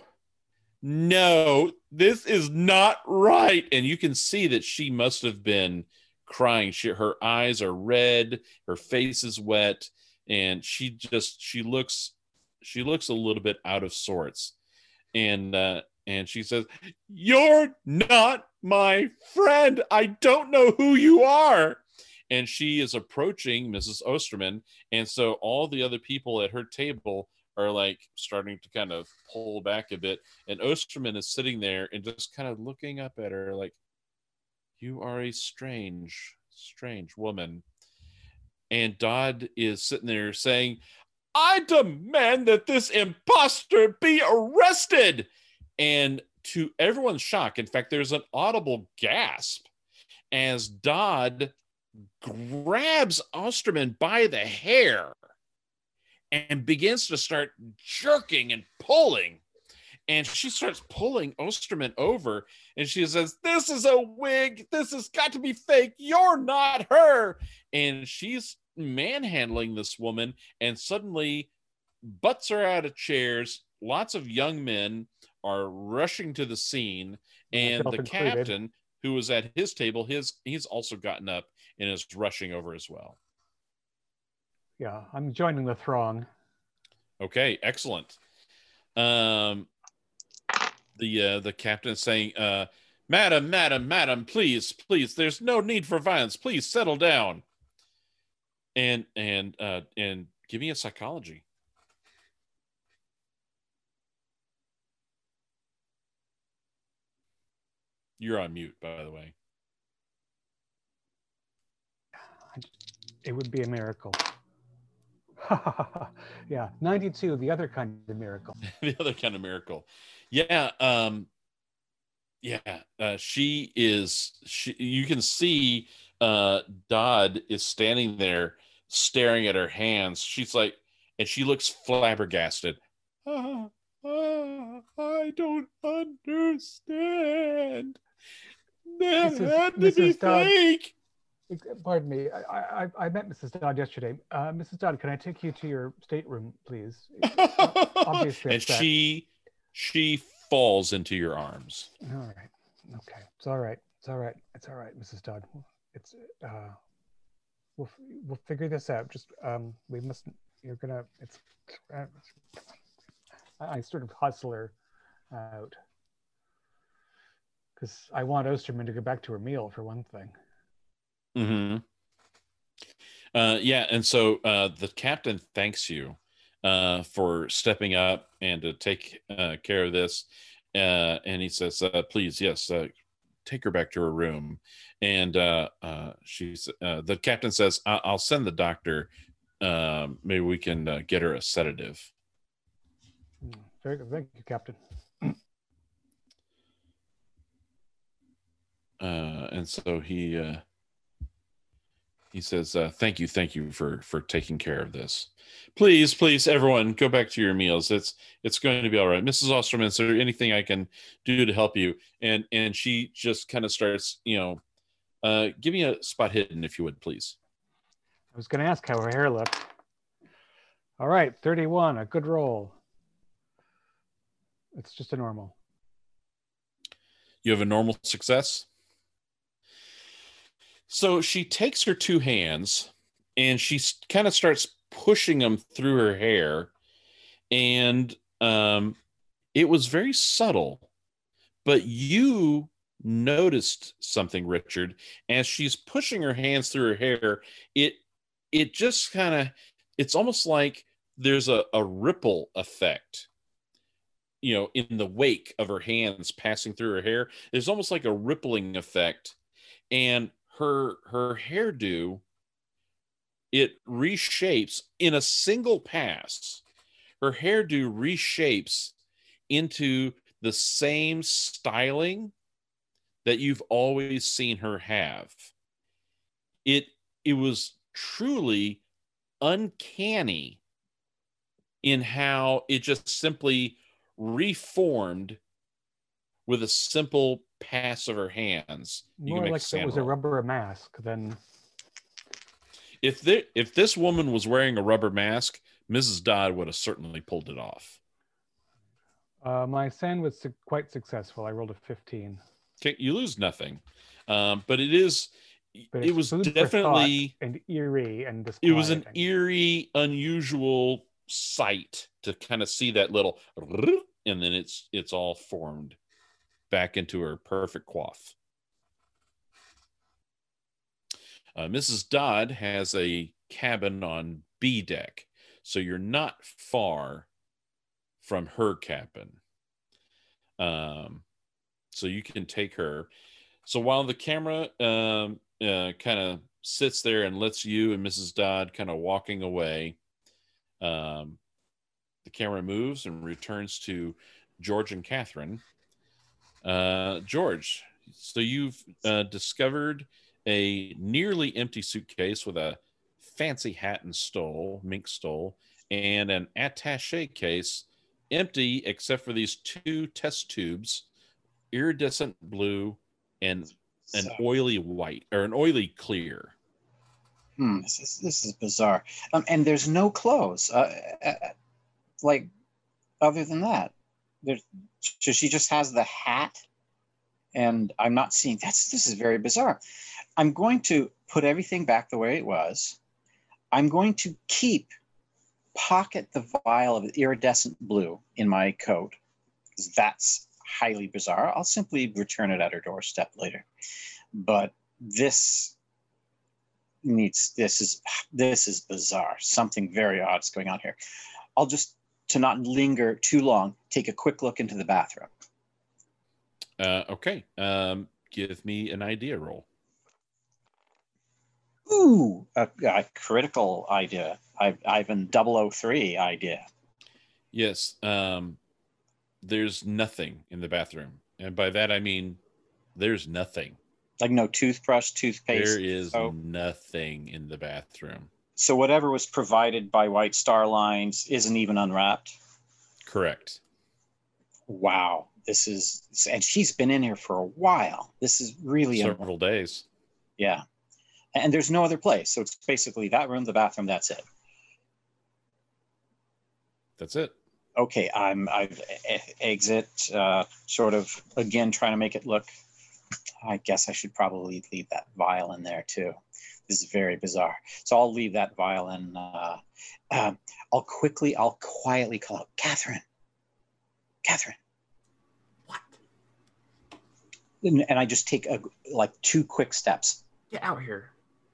no, this is not right. And you can see that she must have been crying. She, her eyes are red, her face is wet, and she just she looks she looks a little bit out of sorts. And uh and she says, You're not my friend. I don't know who you are. And she is approaching Mrs. Osterman and so all the other people at her table are like starting to kind of pull back a bit. And Osterman is sitting there and just kind of looking up at her like, You are a strange, strange woman. And Dodd is sitting there saying, I demand that this imposter be arrested. And to everyone's shock, in fact, there's an audible gasp as Dodd grabs Osterman by the hair and begins to start jerking and pulling. And she starts pulling Osterman over and she says, This is a wig. This has got to be fake. You're not her. And she's manhandling this woman and suddenly butts her out of chairs. Lots of young men are rushing to the scene. And Myself the included. captain, who was at his table, his he's also gotten up and is rushing over as well. Yeah, I'm joining the throng. Okay, excellent. Um, the uh, the captain is saying, uh, "Madam, madam, madam, please, please. There's no need for violence. Please settle down." And and uh, and give me a psychology. You're on mute, by the way. It would be a miracle. yeah, 92, the other kind of miracle. the other kind of miracle yeah um yeah uh she is she you can see uh dodd is standing there staring at her hands she's like and she looks flabbergasted. Ah, ah, I don't understand. That Mrs. had to be. Dodd. fake. Pardon me. I, I, I met Mrs. Dodd yesterday. Uh, Mrs. Dodd, can I take you to your stateroom, please? obviously and upset. she she falls into your arms. All right. Okay. It's all right. It's all right. It's all right, Mrs. Dodd. It's uh, we'll we'll figure this out. Just um, we mustn't. You're gonna. It's. Uh, I, I sort of hustle her out because I want Osterman to go back to her meal for one thing. Hmm Uh, yeah, and so uh, the captain thanks you uh, for stepping up and to take uh, care of this. Uh, and he says, uh, "Please, yes, uh, take her back to her room." And uh, uh, she's uh, the captain says, I- "I'll send the doctor. Um, maybe we can uh, get her a sedative." Very good. Thank you, Captain. uh, and so he uh, he says, uh, "Thank you, thank you for for taking care of this. Please, please, everyone, go back to your meals. It's it's going to be all right, Mrs. Osterman. Is there anything I can do to help you?" And and she just kind of starts, you know, uh, give me a spot hidden if you would, please. I was going to ask how her hair looked. All right, 31, a good roll. It's just a normal. You have a normal success. So she takes her two hands and she kind of starts pushing them through her hair. And um, it was very subtle, but you noticed something, Richard, as she's pushing her hands through her hair. It it just kind of it's almost like there's a, a ripple effect you know in the wake of her hands passing through her hair there's almost like a rippling effect and her her hairdo it reshapes in a single pass. Her hairdo reshapes into the same styling that you've always seen her have. It it was truly uncanny in how it just simply reformed with a simple pass of her hands. You More can make like if it was a rubber mask than If thi- if this woman was wearing a rubber mask, Mrs. Dodd would have certainly pulled it off. uh, my SAN was su- quite successful. I rolled a 15. Okay, you lose nothing, um, but it is. But it was definitely. And eerie and It was an eerie, unusual sight to kind of see that little, and then it's it's all formed back into her perfect coif. Uh, Mrs. Dodd has a cabin on B deck, so you're not far from her cabin. Um, so you can take her. So while the camera um, uh, kind of sits there and lets you and Mrs. Dodd kind of walking away, um, the camera moves and returns to George and Catherine. Uh, George, so you've uh, discovered a nearly empty suitcase with a fancy hat and stole, mink stole, and an attache case empty except for these two test tubes, iridescent blue and an oily white or an oily clear. Hmm, this is this is bizarre. Um, and there's no clothes. Uh, uh, like other than that, there's so she just has the hat, and I'm not seeing. That's this is very bizarre. I'm going to put everything back the way it was. I'm going to keep pocket the vial of iridescent blue in my coat. 'cause That's highly bizarre. I'll simply return it at her doorstep later. But this needs this is this is bizarre. Something very odd is going on here. I'll just to not linger too long, take a quick look into the bathroom. Uh, okay, um, give me an idea roll. Ooh, a, a critical idea. I, Ivan 003 idea. Yes, um, there's nothing in the bathroom, and by that I mean there's nothing. Like no toothbrush, toothpaste. There is soap. nothing in the bathroom. So whatever was provided by White Star Lines isn't even unwrapped. Correct. Wow, this is and she's been in here for a while. This is really Several days. yeah. And there's no other place, so it's basically that room, the bathroom. That's it. That's it. Okay, I'm I've e- exit. Uh, sort of again trying to make it look. I guess I should probably leave that vial in there too. This is very bizarre. So I'll leave that vial in. Uh, um, I'll quickly, I'll quietly call out, Catherine. Catherine. What? And, and I just take a, like two quick steps. Get out here.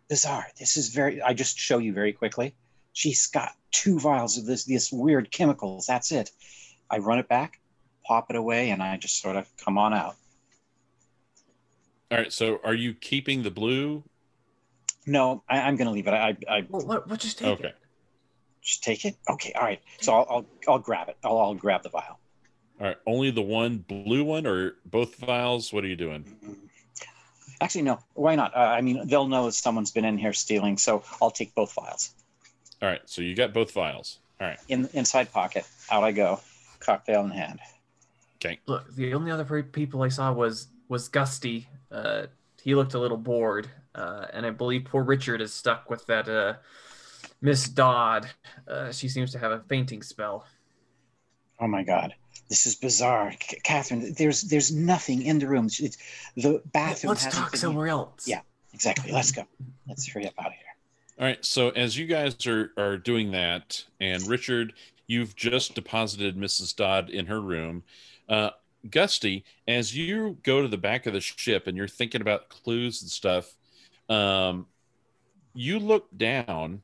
Bizarre. This is very. I just show you very quickly. She's got two vials of this this weird chemicals. That's it. I run it back, pop it away, and I just sort of come on out. All right. So are you keeping the blue? No, I, I'm going to leave it. I, I Well, what, what just take Okay. it? just take it. Okay, all right. So I'll I'll, I'll grab it. I'll, I'll grab the vial. All right. Only the one blue one or both vials? What are you doing? Actually, no. Why not? Uh, I mean, they'll know that someone's been in here stealing, so I'll take both vials. All right. So you got both vials. All right. In inside pocket, out I go, cocktail in hand. Okay. Look, the only other people I saw was was Gusty. Uh, he looked a little bored, uh, and I believe poor Richard is stuck with that uh, Miss Dodd. Uh, she seems to have a fainting spell. Oh my God, this is bizarre, C- Catherine. There's there's nothing in the room. It's, the bathroom. Let's talk been- somewhere else. Yeah. Exactly. Let's go. Let's hurry up out of here. All right. So as you guys are are doing that, and Richard, you've just deposited Mrs. Dodd in her room. Uh, Gusty, as you go to the back of the ship and you're thinking about clues and stuff, um, you look down.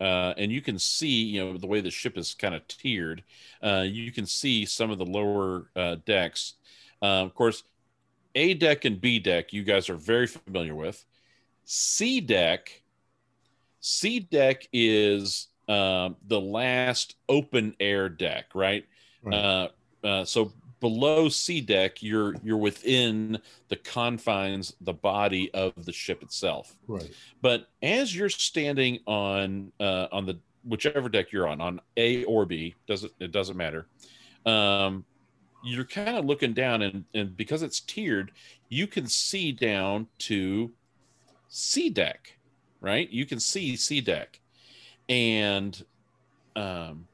Uh, and you can see, you know, the way the ship is kind of tiered. Uh, you can see some of the lower uh, decks. Uh, of course, A deck and B deck, you guys are very familiar with. C deck, C deck is um, the last open air deck, right? Right. Uh, uh, so below C deck, you're you're within the confines, the body of the ship itself. right. But as you're standing on uh, on the whichever deck you're on, on A or B, doesn't it doesn't matter. Um, you're kind of looking down, and and because it's tiered, you can see down to C deck, right? You can see C deck, and um,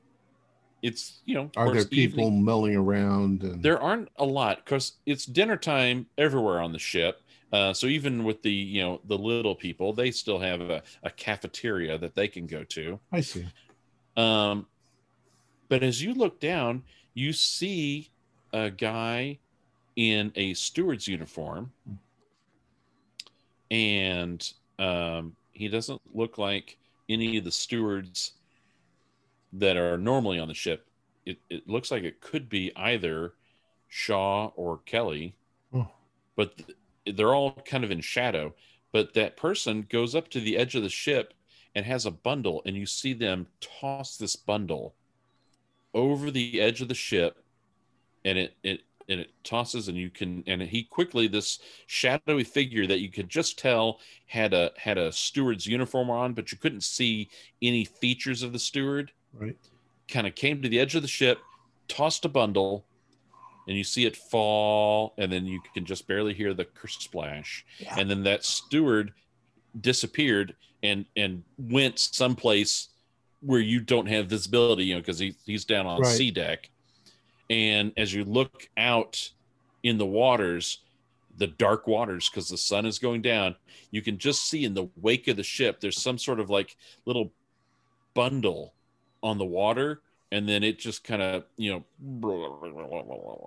it's you know Are there people evening- milling around? And there aren't a lot because it's dinner time everywhere on the ship. Uh, so even with the you know the little people, they still have a, a cafeteria that they can go to. I see. Um, but as you look down, you see a guy in a steward's uniform, and um, he doesn't look like any of the stewards that are normally on the ship. It, it looks like it could be either Shaw or Kelly, Oh. but th- they're all kind of in shadow. But that person goes up to the edge of the ship and has a bundle, and you see them toss this bundle over the edge of the ship, and it it and it tosses, and you can and he quickly this shadowy figure that you could just tell had a had a steward's uniform on, but you couldn't see any features of the steward. Right. Kind of came to the edge of the ship, tossed a bundle, and you see it fall, and then you can just barely hear the splash, Yeah. and then that steward disappeared and and went someplace where you don't have visibility, you know, because he, he's down on Right. C deck. And as you look out in the waters, the dark waters, because the sun is going down, you can just see in the wake of the ship, there's some sort of like little bundle on the water, and then it just kind of, you know,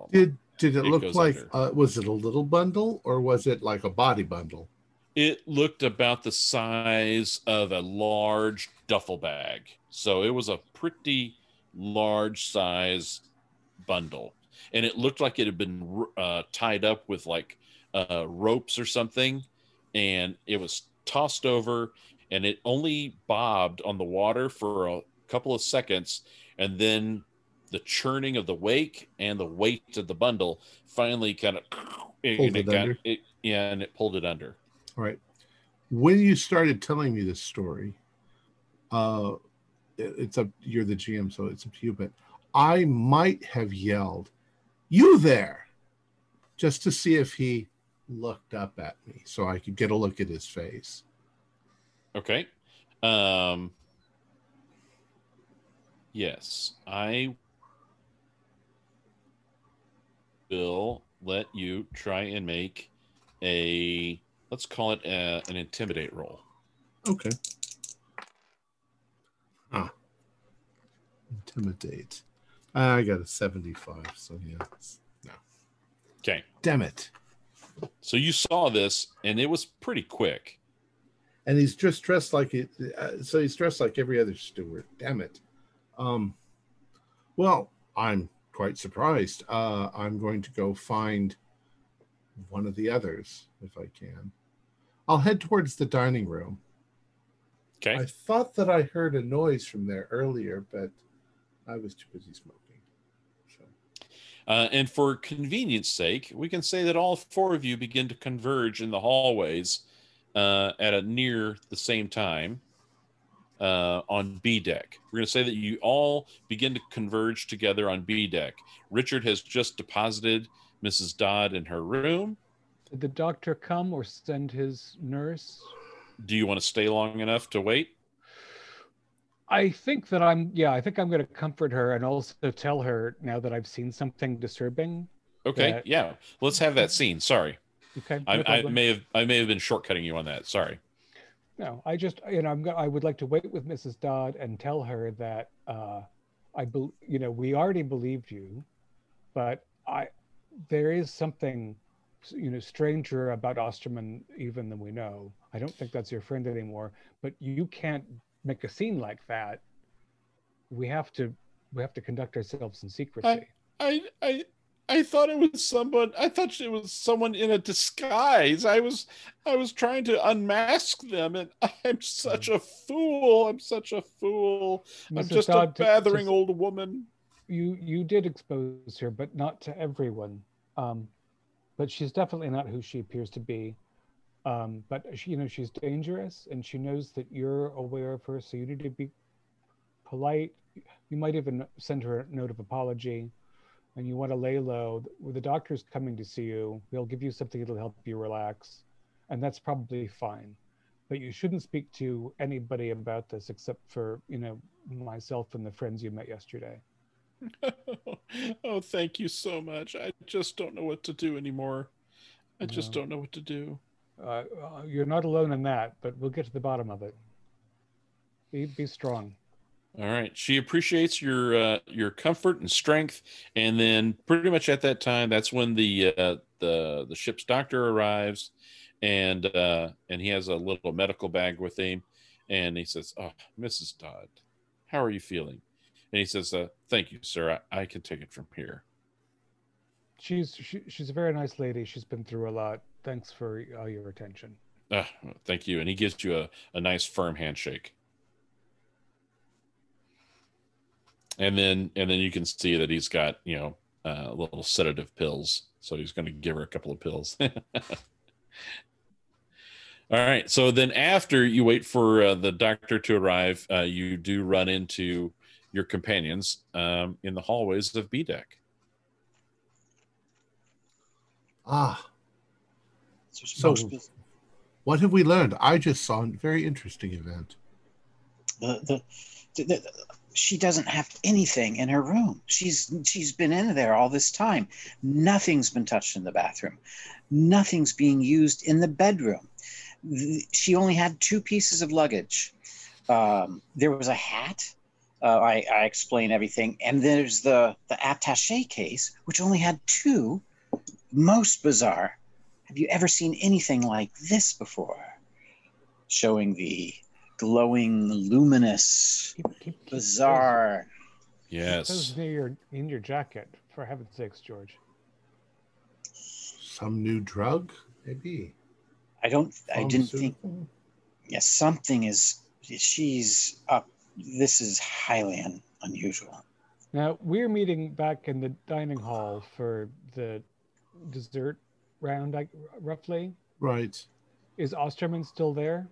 Did did it, It look like uh, was it a little bundle or was it like a body bundle? it looked about the size of a large duffel bag. So it was a pretty large size bundle. And it looked like it had been uh, tied up with like uh, ropes or something. And it was tossed over and it only bobbed on the water for a couple of seconds. And then the churning of the wake and the weight of the bundle finally kind of Pulled it under. it, yeah, and it pulled it under. All right. When you started telling me this story, uh, it- it's up. You're the GM, so it's up to you. But I might have yelled, "You there!" just to see if he looked up at me, so I could get a look at his face. Okay. Um Yes, I will let you try and make a let's call it a, an intimidate roll. Okay. Ah. Intimidate. I got a 75, so yeah. No. Okay. Damn it. So you saw this and it was pretty quick. And he's just dressed like it. Uh, so he's dressed like every other steward. Damn it. Um. Well, I'm quite surprised. Uh, I'm going to go find one of the others if I can. I'll head towards the dining room. Okay. I thought that I heard a noise from there earlier, but I was too busy smoking. So, Uh, and for convenience sake, we can say that all four of you begin to converge in the hallways uh, at a near the same time uh, on B deck. We're going to say that you all begin to converge together on B deck. Richard has just deposited Mrs. Dodd in her room. Did the doctor come or send his nurse? Do you want to stay long enough to wait? I think that I'm, yeah, I think I'm going to comfort her and also tell her now that I've seen something disturbing. Okay, That- yeah. Let's have that scene. Sorry, Okay. no I, I may have I may have been shortcutting you on that. Sorry. No, I just, you know, I'm, I would like to wait with Mrs. Dodd and tell her that, uh, I, bel you know, we already believed you, but I, there is something, you know, stranger about Osterman even than we know. I don't think that's your friend anymore, but you can't make a scene like that. We have to, we have to conduct ourselves in secrecy. I I I thought it was someone. I thought it was someone in a disguise. I was I was trying to unmask them, and I'm such a fool. I'm such a fool. I'm just Dodd, a to- bathering old woman. you you did expose her but not to everyone um but she's definitely not who she appears to be um but she, you know she's dangerous and she knows that you're aware of her so you need to be polite you might even send her a note of apology and you want to lay low the doctor's coming to see you he'll give you something that'll help you relax and that's probably fine but you shouldn't speak to anybody about this except for you know myself and the friends you met yesterday oh, thank you so much. I just don't know what to do anymore. I just No. don't know what to do. uh, uh, you're not alone in that, but we'll get to the bottom of it. Be, be strong. All right. She appreciates your uh, your comfort and strength, and then pretty much at that time, that's when the uh, the the ship's doctor arrives, and uh, and he has a little medical bag with him, and he says, "Oh, Mrs. Dodd, how are you feeling?" And he says, uh, "Thank you, sir. I, I can take it from here." She's she, she's a very nice lady. She's been through a lot. Thanks for all your attention. Ah, thank you. And he gives you a, a nice firm handshake. And then and then you can see that he's got, you know, uh, little sedative pills. So he's going to give her a couple of pills. All right. So then after you wait for uh, the doctor to arrive, uh, you do run into your companions um, in the hallways of B deck. ah, So, So- most bus- what have we learned? I just saw a very interesting event. the, the, the, the, she doesn't have anything in her room. She's she's been in there all this time. Nothing's been touched in the bathroom. Nothing's being used in the bedroom. She only had two pieces of luggage. Um, there was a hat. Uh, I, I explain everything, and there's the the attaché case, which only had two. Most bizarre. Have you ever seen anything like this before? Showing the glowing, luminous, Keep, keep, keep bizarre. Those, Yes. those near your in your jacket, for heaven's sakes, George. Some new drug, maybe. I don't. I didn't think. Pharmaceutical? Yes, something is. She's up. This is highly un, unusual. Now we're meeting back in the dining hall for the dessert round, like roughly. Right. Is Osterman still there?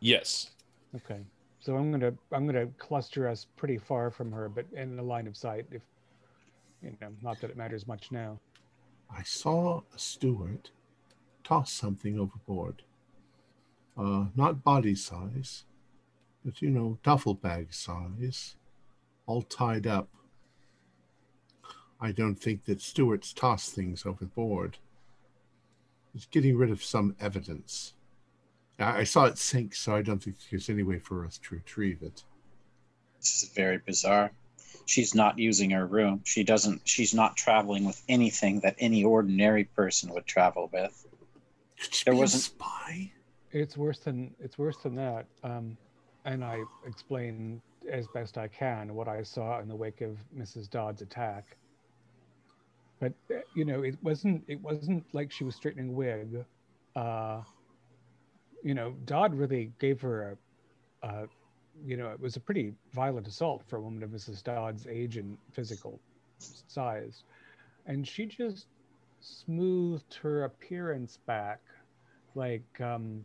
Yes. Okay. So I'm gonna I'm gonna cluster us pretty far from her, but in the line of sight. If you know, not that it matters much now. I saw a steward toss something overboard. Uh, not body size, but you know, duffel bag size, all tied up. I don't think that stewards toss things overboard. It's getting rid of some evidence. I I saw it sink, so I don't think there's any way for us to retrieve it. This is very bizarre. She's not using her room. She doesn't. She's not traveling with anything that any ordinary person would travel with. Could she There be a wasn't- spy? It's worse than it's worse than that. Um, and I explain as best I can what I saw in the wake of Mrs. Dodd's attack. But uh, you know, it wasn't it wasn't like she was straightening a wig. Uh, you know, Dodd really gave her a, a, you know, it was a pretty violent assault for a woman of Mrs. Dodd's age and physical size, and she just smoothed her appearance back, like um,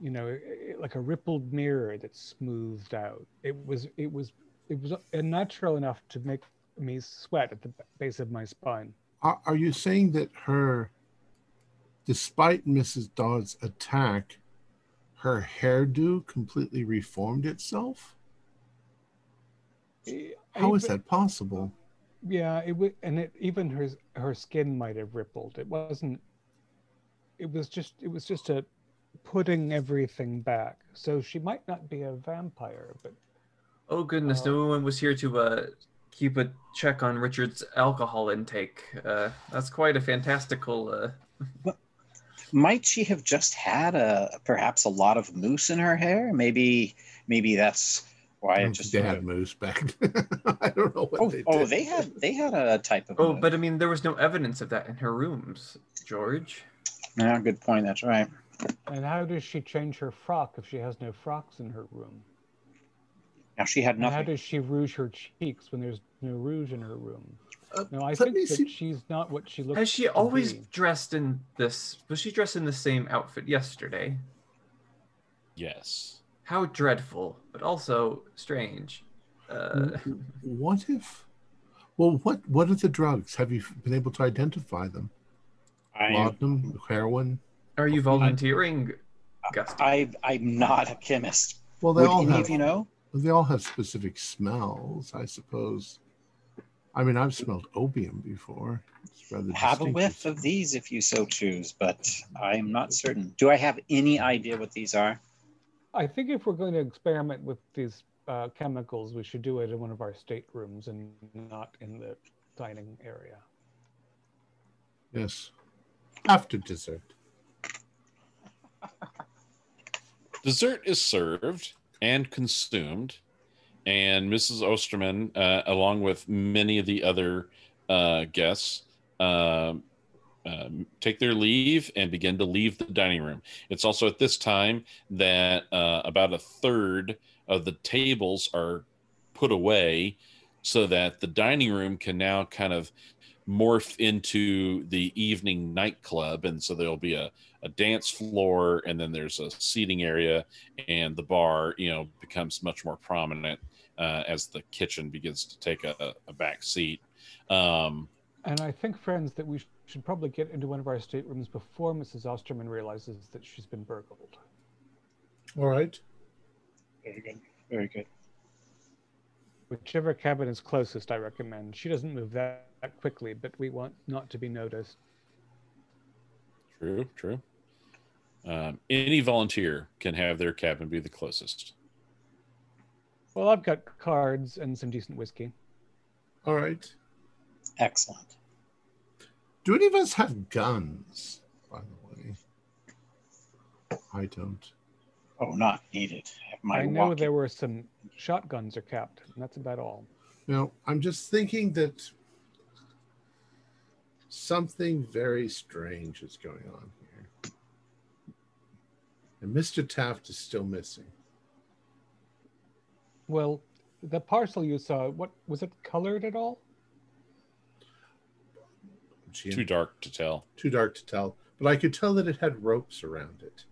you know, like a rippled mirror that's smoothed out. It was, it was, it was uh, natural enough to make me sweat at the base of my spine. Are, are you saying that her, despite Mrs. Dodd's attack, her hairdo completely reformed itself? I- How is even- that possible? Yeah, it would, and it even her her skin might have rippled. It wasn't. It was just. It was just a putting everything back. So she might not be a vampire, but Oh goodness, Uh, no one was here to uh, keep a check on Richard's alcohol intake. Uh, that's quite a fantastical. Uh, Might she have just had a perhaps a lot of mousse in her hair? Maybe maybe that's why I it just they had mousse back then. I don't know what Oh, they oh, did. oh, they had they had a type of. oh, mousse. but I mean, there was no evidence of that in her rooms, George. yeah, good point. That's right. and how does she change her frock if she has no frocks in her room? Now she had And how does she rouge her cheeks when there's no rouge in her room? Uh, No, I think that see- she's not what she looks. Has she to always be. dressed in this? Was she dressed in the same outfit yesterday? Yes. How dreadful, but also strange. Uh, what if? Well, what what are the drugs? Have you been able to identify them? I, Laudanum, heroin. are you volunteering, Gusty? I I'm not a chemist. Well, they Would all any have. of you know? They all have specific smells, I suppose. I mean, I've smelled opium before. It's rather Have a whiff of these if you so choose, but I'm not certain. Do I have any idea what these are? I think if we're going to experiment with these uh, chemicals, we should do it in one of our staterooms and not in the dining area. Yes. After dessert. Dessert is served and consumed, and Mrs. Osterman, uh, along with many of the other uh, guests, um um, take their leave and begin to leave the dining room. It's also at this time that uh, about a third of the tables are put away so that the dining room can now kind of morph into the evening nightclub. And so there'll be a, a dance floor, and then there's a seating area, and the bar, you know, becomes much more prominent uh, as the kitchen begins to take a, a back seat. Um, And I think, friends, that we sh- should probably get into one of our staterooms before Mrs. Osterman realizes that she's been burgled. All right. Very good. Very good. Whichever cabin is closest, I recommend. She doesn't move that, that quickly, but we want not to be noticed. True, true. Um, any volunteer can have their cabin be the closest. Well, I've got cards and some decent whiskey. All right. Excellent. Do any of us have guns, by the way? I don't. Oh, not needed. My I know walkie- there were some shotguns are kept, and that's about all. Now, I'm just thinking that something very strange is going on here. And Mr. Taft is still missing. Well, the parcel you saw, what was it colored at all? Gee, Too dark to tell. too dark to tell, but I could tell that it had ropes around it.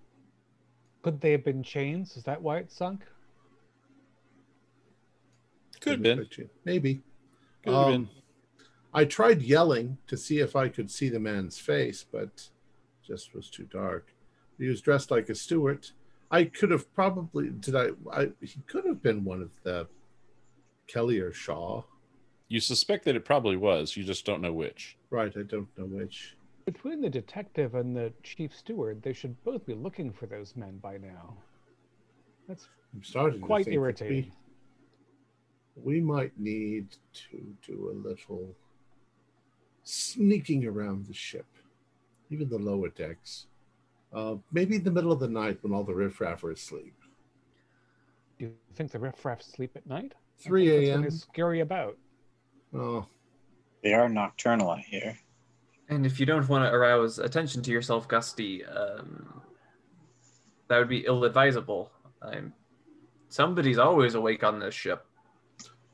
Could they have been chains? Is that why it sunk? Could have been. Maybe. Could have Um, been. I tried yelling to see if I could see the man's face, but just was too dark. He was dressed like a steward. I could have probably did I, I he could have been one of the Kelly or Shaw. You suspect that it probably was. You just don't know which. Right, I don't know which. Between the detective and the chief steward, they should both be looking for those men by now. That's I'm starting to quite think irritating. We, we might need to do a little sneaking around the ship, even the lower decks. Uh, maybe in the middle of the night when all the riffraff are asleep. Do you think the riffraff sleep at night? 3 think that's when a.m. they scurry about. Oh, They are nocturnal, I hear. And if you don't want to arouse attention to yourself, Gusty, um, that would be ill-advisable. I'm, somebody's always awake on this ship.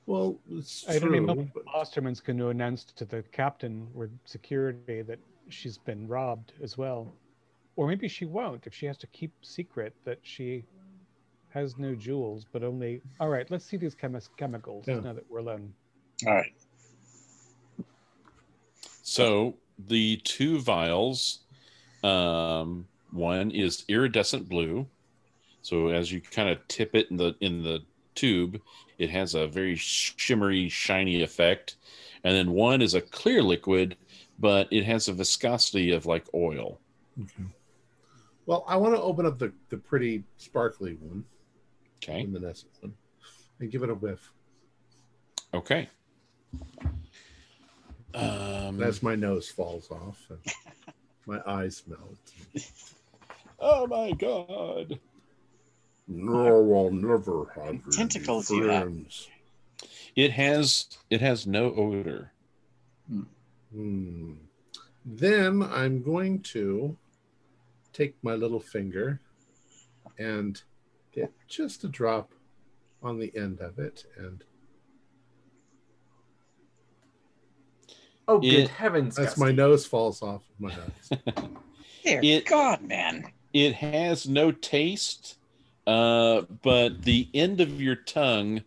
Well, it's I don't true. even know if but- Osterman's going to announce to the captain or security that she's been robbed as well. Or maybe she won't if she has to keep secret that she has no jewels, but only. All right, let's see these chemis- chemicals Yeah. now that we're alone. All right. So the two vials, um, one is iridescent blue. So as you kind of tip it in the in the tube, it has a very shimmery, shiny effect. And then one is a clear liquid, but it has a viscosity of like oil. Okay. Well, I want to open up the, the pretty sparkly one, Okay. the luminescent one, and give it a whiff. Okay. Um, as my nose falls off and my eyes melt. oh my god. No, I'll never have Tentacles you have. friends. It has it has no odor. Hmm. Then I'm going to take my little finger and get just a drop on the end of it and Oh, good It- heavens! as my nose falls off of my nose. Dear It- God, man. It has no taste, uh, but the end of your tongue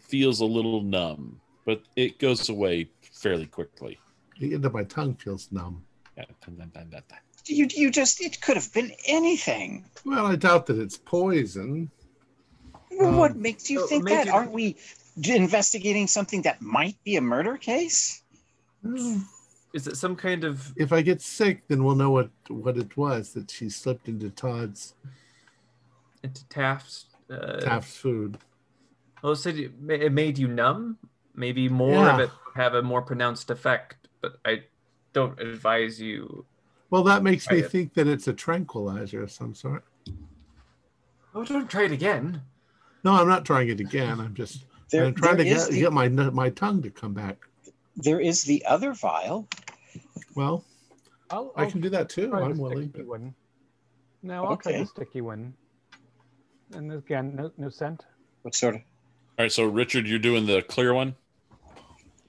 feels a little numb, but it goes away fairly quickly. the end of my tongue feels numb. Yeah. You, you just, it could have been anything. Well, I doubt that it's poison. Well, what Um, makes you so think that? it- Aren't we investigating something that might be a murder case? Is it some kind of? If I get sick, then we'll know what what it was that she slipped into Todd's into Taft's. Uh, Taft's food. Well, it said it made you numb. Maybe more of it have a more pronounced effect, but I don't advise you. Well, that makes me it. think that it's a tranquilizer of some sort. Oh, don't try it again. No, I'm not trying it again. I'm just There, I'm trying to get, the, get my my tongue to come back. there is the other vial. Well, I'll, I I'll can do that too. I'm willing. one. No, I'll try Okay. the sticky one. And again, no, no scent. What sort of? All right, so Richard, you're doing the clear one.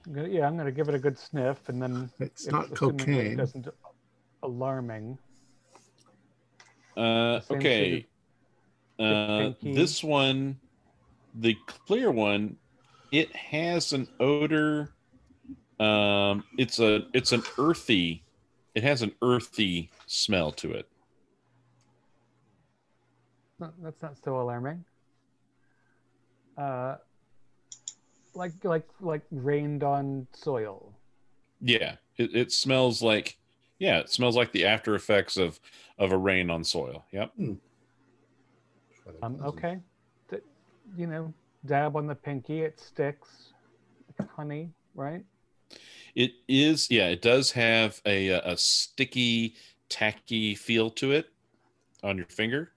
I'm gonna- yeah, I'm going to give it a good sniff, and then It's not assuming that It cocaine. doesn't alarming. Uh, okay. Uh, this one, the clear one, it has an odor. Um, it's a it's an earthy. It has an earthy smell to it. No, that's not so alarming. Uh, like like like rained on soil. Yeah, it, it smells like yeah, it smells like the after effects of of a rain on soil. Yep. Um, okay, D- you know, dab on the pinky, it sticks. Like honey, right? It is yeah, it does have a a sticky, tacky feel to it on your finger.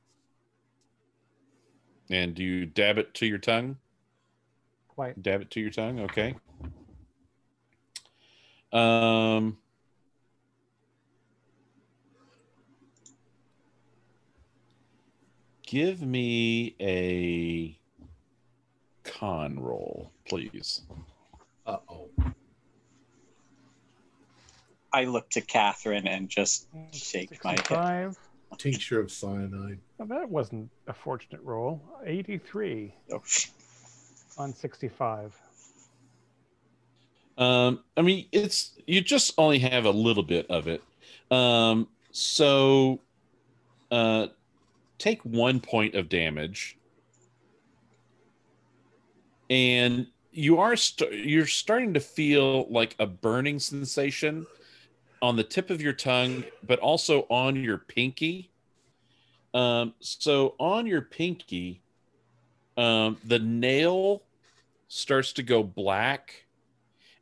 And do you dab it to your tongue? Quite. Dab it to your tongue, okay. Um Give me a con roll, please. Uh oh. I look to Catherine and just shake my head. 65. Tincture of cyanide. Well, that wasn't a fortunate roll. 83 Oh, on 65. Um, I mean, it's you just only have a little bit of it. Um, so uh, take one point of damage, and you are st- you're starting to feel like a burning sensation on the tip of your tongue, but also on your pinky. Um, so on your pinky, um, the nail starts to go black,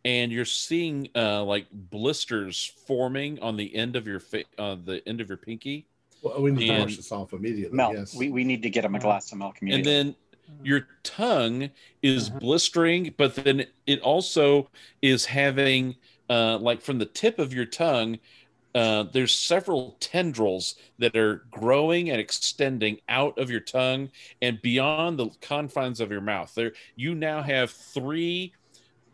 and you're seeing uh, like blisters forming on the end of your fa- uh, the end of your pinky, Well, we need to wash this off immediately. Milk. Yes. We, we need to get him a glass of milk and then your tongue is Uh-huh. blistering, but then it also is having uh, like from the tip of your tongue. Uh, there's several tendrils that are growing and extending out of your tongue and beyond the confines of your mouth. There, you now have three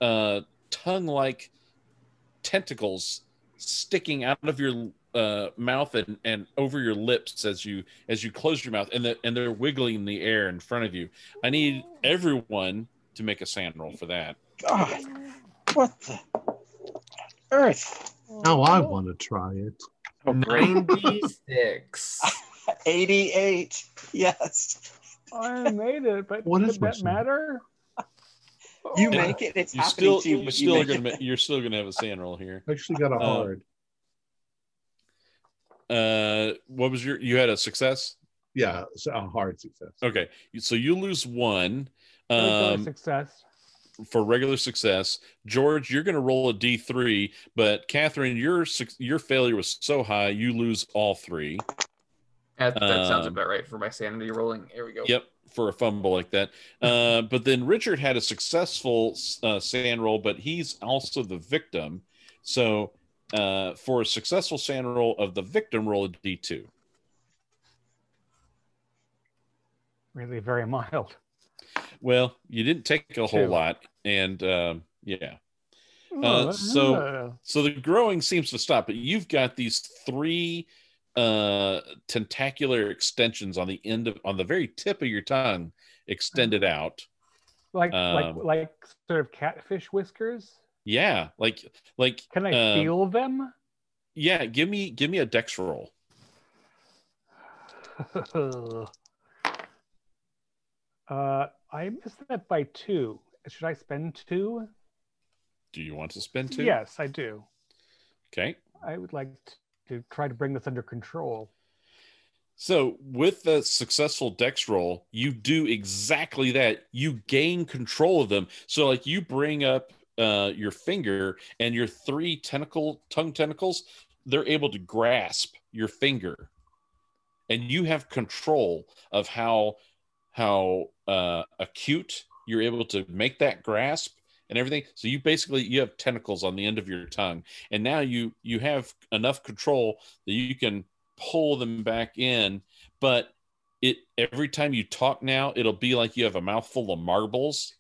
uh, tongue-like tentacles sticking out of your uh, mouth and, and over your lips as you as you close your mouth, and the, and they're wiggling in the air in front of you. I need everyone to make a SAN roll for that. God, what the earth? Now I want to try it. Oh, 96. 88. Yes. I made it, but what does that matter? You Oh, make it. It's You happening still to you. you but still you are gonna it. you're still gonna have a SAN roll here. I actually got a Uh, hard. Uh, what was your you had a success? Yeah, so a hard success. Okay, so you lose one. Um, success. For regular success. George, you're going to roll a D3, but Catherine, your your failure was so high, you lose all three. That, that sounds Um, about right for my sanity rolling. Here we go. Yep, for a fumble like that. Uh, but then Richard had a successful uh, SAN roll, but he's also the victim. So uh, for a successful SAN roll of the victim, roll a D2. Really very mild. Well, you didn't take a whole Two. lot, and um, yeah. Uh, so- Uh, So the growing seems to stop, but you've got these three uh tentacular extensions on the end of on the very tip of your tongue extended out. like um, like like sort of catfish whiskers. Yeah, like like Can I um, feel them? yeah, give me give me a dex roll. uh, I missed that by two. Should I spend two? Do you want to spend two? Yes, I do. Okay. I would like to try to bring this under control. So with the successful dex roll, you do exactly that. You gain control of them. So like you bring up uh, your finger and your three tentacle tongue tentacles, they're able to grasp your finger, and you have control of how how uh, acute you're able to make that grasp and everything. So you basically you have tentacles on the end of your tongue, and now you you have enough control that you can pull them back in. But it every time you talk now, it'll be like you have a mouthful of marbles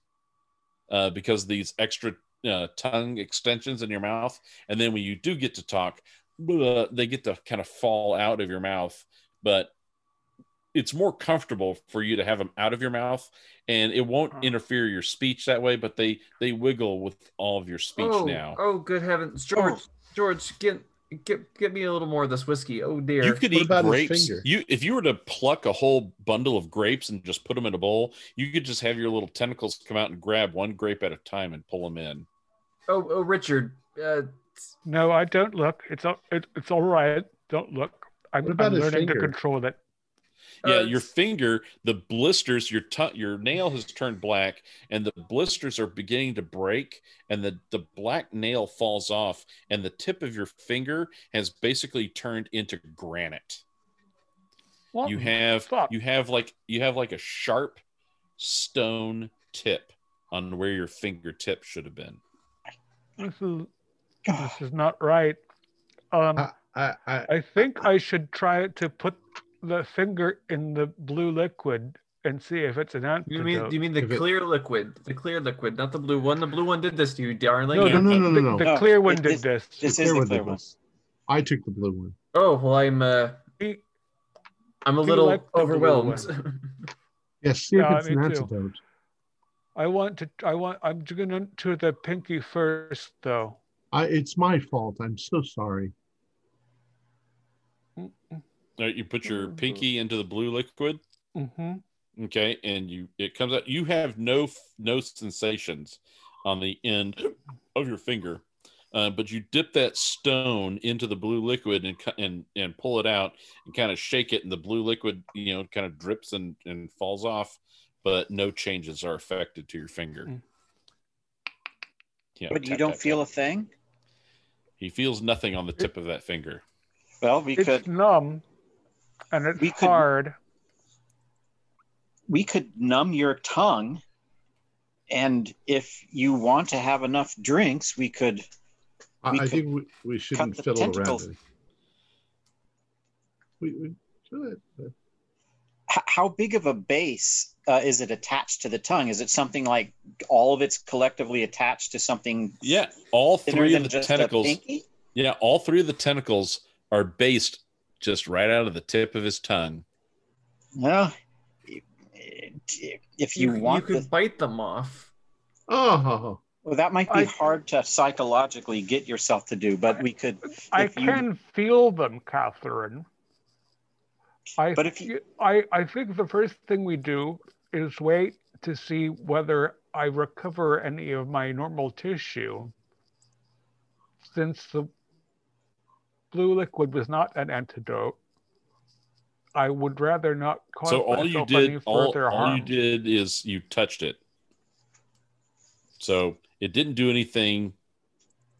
uh, because these extra uh, tongue extensions in your mouth. And then when you do get to talk, blah, they get to kind of fall out of your mouth. But it's more comfortable for you to have them out of your mouth and it won't Huh. interfere your speech that way but they they wiggle with all of your speech oh, now oh, good heavens, George! Oh. George, get get get me a little more of this whiskey. Oh dear. You could What eat about grapes. You if you were to pluck a whole bundle of grapes and just put them in a bowl, you could just have your little tentacles come out and grab one grape at a time and pull them in. oh, oh, Richard. Uh, No, I don't look. It's all it, it's all right. Don't look. I'm, What about I'm his learning to control it. Yeah, your finger, the blisters, your tongue, your nail has turned black, and the blisters are beginning to break, and the the black nail falls off, and the tip of your finger has basically turned into granite. What you have fuck? you have like you have like a sharp stone tip on where your fingertip should have been. This is this is not right. Um, I, I, I, I think I should try to put the finger in the blue liquid and see if it's an antidote. you mean you mean the If it- clear liquid, the clear liquid, not the blue one. The blue one did this to you, darling. no, Yeah. the, No, no, no, the, no, the no. clear one It- did this- this. This the is clear the one clear did one. this. I took the blue one. Oh well, I'm uh, He- I'm a little like overwhelmed. Yes, see if it's me an too. antidote. I want to. I want. I'm going to the pinky first, though. I, it's my fault. I'm so sorry. All right, you put your pinky into the blue liquid. Mm-hmm. Okay, and you it comes out. You have no no sensations on the end of your finger, uh, but you dip that stone into the blue liquid and cu- and and pull it out and kind of shake it, and the blue liquid you know kind of drips and and falls off, but no changes are affected to your finger. Mm. Yeah, But you don't tap, feel a thing? He feels nothing on the tip of that finger. Well, we It's could numb, and it's We could- hard. we could numb your tongue and if you want to have enough drinks, we could I, We I could think we, we shouldn't fiddle tentacles. around. We, we should. h- how big of a base uh, is it attached to the tongue? Is it something like all of it's collectively attached to something Yeah, all three of the tentacles. Yeah, all three of the tentacles are based just right out of the tip of his tongue. Well, if you, You, want you could the, bite them off. Oh, well, that might be I- hard to psychologically get yourself to do, but we could. I if you- can feel them, Catherine. I, But if you- I, I think the first thing we do is wait to see whether I recover any of my normal tissue. Since the blue liquid was not an antidote, I would rather not cause so all you did, all, further all you did is you touched it. So it didn't do anything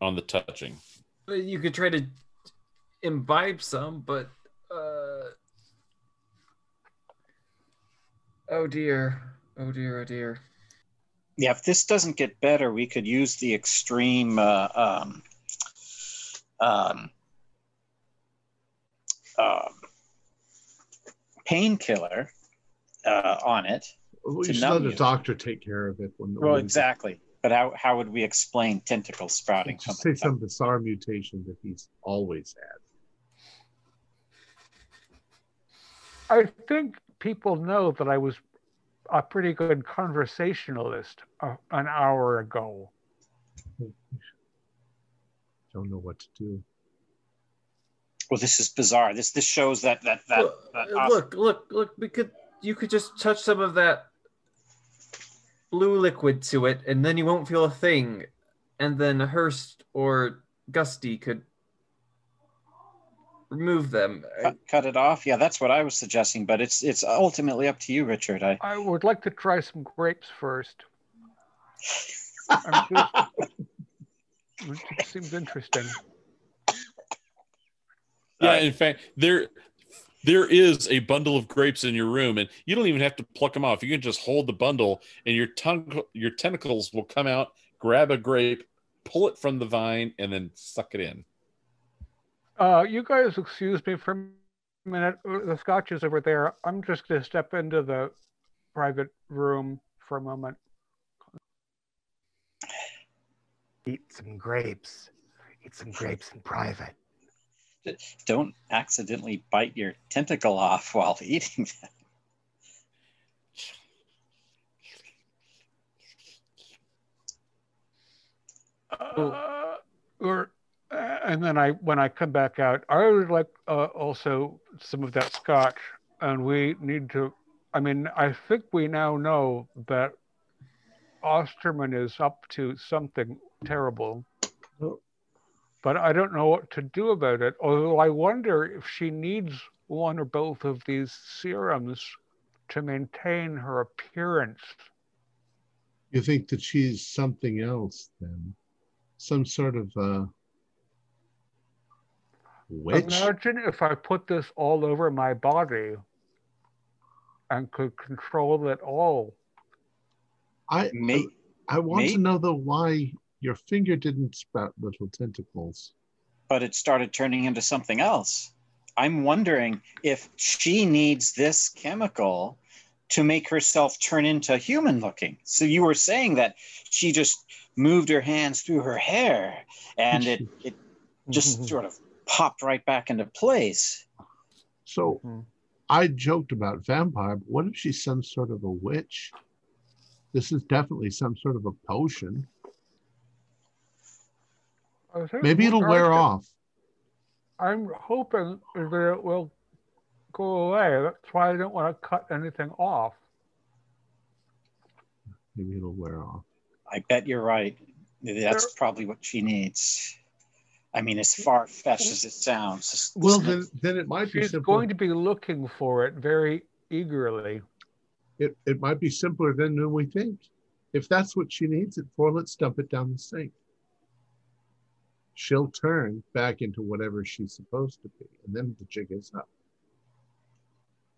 on the touching. You could try to imbibe some, but uh... oh dear, oh dear, oh dear. Yeah, if this doesn't get better, we could use the extreme uh, um, um, um, painkiller uh, on it. we To should let the you. doctor take care of it. When, Well, when- exactly. But how, how would we explain tentacle sprouting from Just say the some bizarre mutation that he's always had. I think people know that I was a pretty good conversationalist uh, an hour ago. Don't know what to do. Well, this is bizarre. This this shows that that that, Look, that uh, os- look, look, look. We could, you could just touch some of that blue liquid to it, and then you won't feel a thing. And then Hurst or Gusty could remove them. Cut, cut it off. Yeah, that's what I was suggesting. But it's it's ultimately up to you, Richard. I I would like to try some grapes first. I'm just- it seems interesting. Yeah, in fact, there there is a bundle of grapes in your room, and you don't even have to pluck them off. You can just hold the bundle, and your tongue, your tentacles will come out, grab a grape, pull it from the vine, and then suck it in. Uh, you guys excuse me for a minute. Uh, The scotch is over there. I'm just going to step into the private room for a moment. Eat some grapes. Eat some grapes in private. Don't accidentally bite your tentacle off while eating them. Uh, or uh, and then I when I come back out, I would like uh, also some of that scotch, and we need to. I mean, I think we now know that Osterman is up to something terrible. But I don't know what to do about it. Although I wonder if she needs one or both of these serums to maintain her appearance. You think that she's something else then? Some sort of uh, witch? Imagine if I put this all over my body and could control it all. I May, I want may- to know though why your finger didn't sprout little tentacles. but it started turning into something else. I'm wondering if she needs this chemical to make herself turn into human looking. So you were saying that she just moved her hands through her hair and it, it just sort of popped right back into place. So Mhm. I joked about vampire, but what if she's some sort of a witch? This is definitely some sort of a potion. I think Maybe it'll wear Arthur- off. I'm hoping that it will go away. That's why I don't want to cut anything off. Maybe it'll wear off. I bet you're right. That's probably what she needs. I mean, as far fetched as it sounds. this- Well, then, then it might be She's simple. going to be looking for it very eagerly. it, it might be simpler than we think. If that's what she needs it for, let's dump it down the sink. She'll turn back into whatever she's supposed to be, and then the jig is up.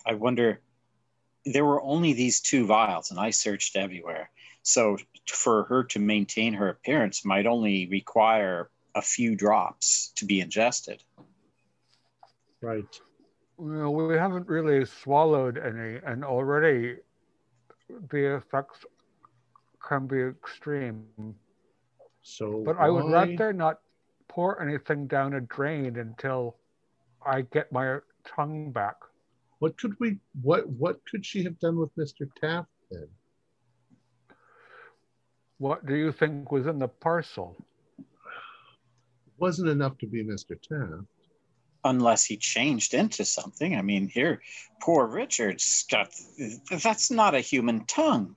I wonder. There were only these two vials, and I searched everywhere. So for her to maintain her appearance might only require a few drops to be ingested. Right. Well, we haven't really swallowed any, and already the effects can be extreme. So, But I would why- rather not pour anything down a drain until I get my tongue back. What could we? What what could she have done with Mr. Taft then? What do you think was in the parcel? Wasn't enough to be Mr. Taft. Unless he changed into something. I mean, here, poor Richard's got. That's not a human tongue.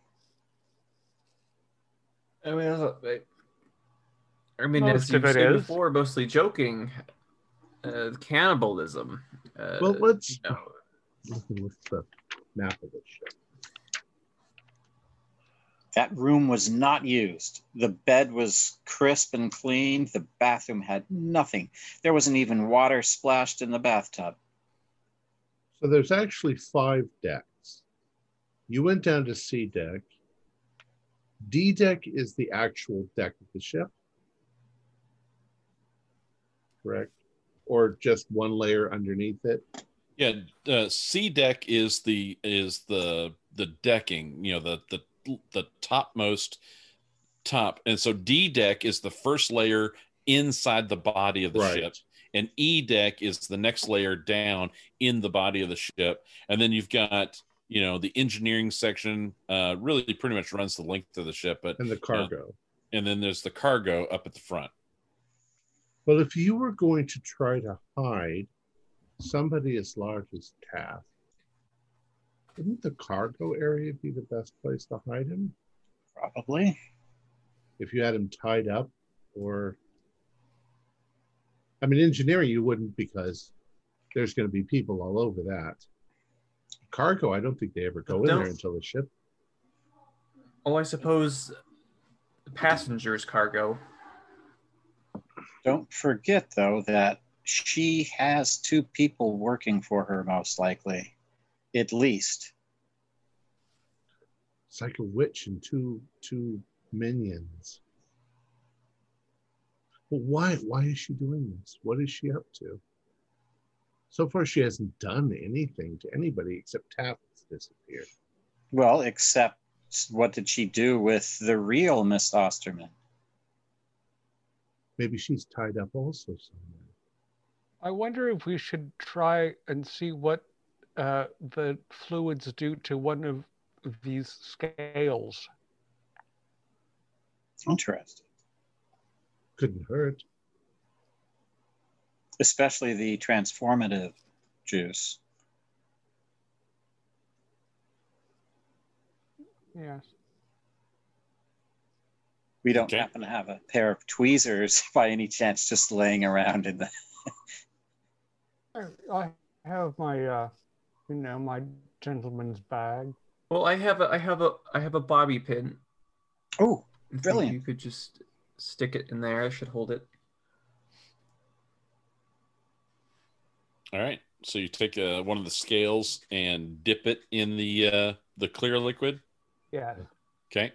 I mean, as a- I mean, Most as you of said is. before, mostly joking, uh, cannibalism. Uh, Well, let's- you know, Looking with the map of the ship. That room was not used. The bed was crisp and clean. The bathroom had nothing. There wasn't even water splashed in the bathtub. So there's actually five decks. You went down to C deck. D deck is the actual deck of the ship. Correct? Or just one layer underneath it? Yeah, uh, C deck is the is the the decking, you know, the the the topmost top, and so D deck is the first layer inside the body of the Right. ship, and E deck is the next layer down in the body of the ship, and then you've got you know the engineering section, uh, really pretty much runs the length of the ship, but And the cargo. and then there's the cargo up at the front. Well, if you were going to try to hide somebody as large as Taft, wouldn't the cargo area be the best place to hide him? Probably. If you had him tied up or I mean engineering you wouldn't because there's going to be people all over that. Cargo, I don't think they ever go in there until the ship. oh, I suppose passengers cargo. Don't forget, though, that she has two people working for her, most likely. At least. It's like a witch and two two minions. Well, why why is she doing this? What is she up to? So far, she hasn't done anything to anybody except has disappeared. Well, except what did she do with the real Miss Osterman? Maybe she's tied up also somewhere. I wonder if we should try and see what uh, the fluids do to one of these scales. Interesting. Couldn't hurt. Especially the transformative juice. Yes. We don't Okay. happen to have a pair of tweezers by any chance just laying around in the. I- I have my, uh, you know, my gentleman's bag. Well, I have a, I have a, I have a bobby pin. Oh, Brilliant. You could just stick it in there. I should hold it. All right, so you take uh, one of the scales and dip it in the uh, the clear liquid. Yeah. Okay.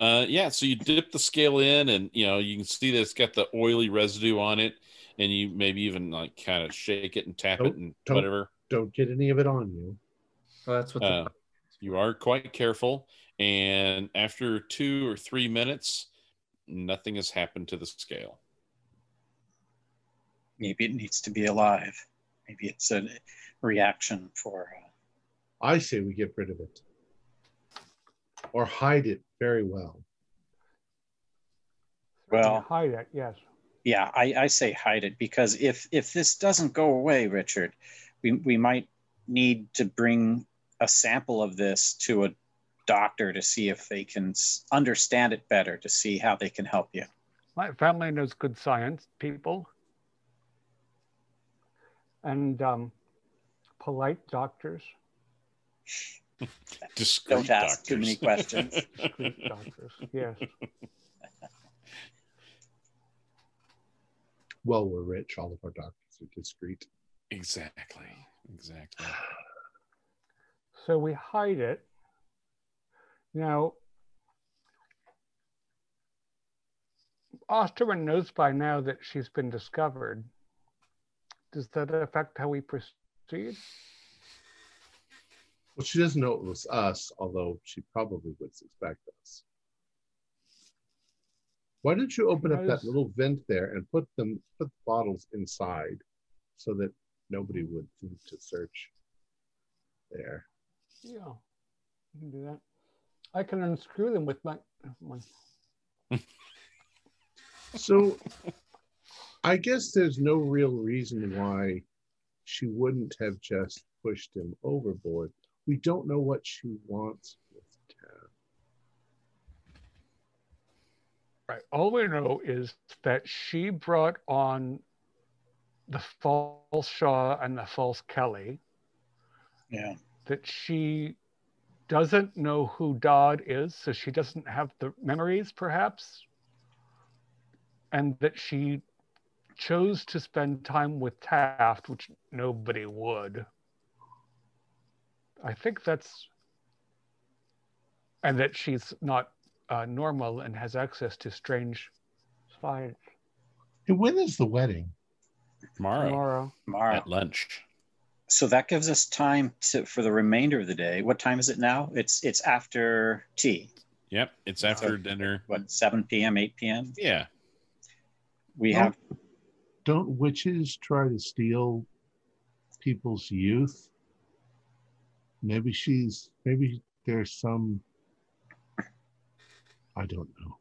Uh, yeah, so you dip the scale in, and you know you can see that it's got the oily residue on it, and you maybe even like kind of shake it and tap it Don't- and don't- whatever. Don't get any of it on you. Well, that's what. The, Uh, you are quite careful, and after two or three minutes, nothing has happened to the scale. maybe it needs to be alive. Maybe it's a reaction for. Uh, I say we get rid of it. Or hide it very well. Well- hide it. Yes. Yeah, I, I say hide it because if if this doesn't go away, Richard, we we might need to bring a sample of this to a doctor to see if they can understand it better, to see how they can help you. My family knows good science people and um, polite doctors. Discreet Don't ask too many questions. Discreet doctors. Yes. Well, we're rich. All of our doctors are discreet. exactly. Exactly. So we hide it. Now, Osterman knows by now that she's been discovered. Does that affect how we proceed? Well, she doesn't know it was us, although she probably would suspect us. Why don't you open up that little vent there and put them put the bottles inside so that nobody would think to search there. Yeah, you can do that. I can unscrew them with my. my So I guess there's no real reason why she wouldn't have just pushed him overboard. We don't know what she wants with Taft. Right. All we know is that she brought on the false Shaw and the false Kelly. Yeah. That she doesn't know who Dodd is, so she doesn't have the memories, perhaps. And that she chose to spend time with Taft, which nobody would. I think that's. And that she's not uh, normal and has access to strange science. And when is the wedding? Tomorrow Tomorrow. Tomorrow. at lunch. So that gives us time to for the remainder of the day. What time is it now? It's it's after tea. Yep. It's after dinner. What 7 p.m., 8 p.m. Yeah. We Well, have Don't witches try to steal people's youth? Maybe she's maybe there's some I don't know.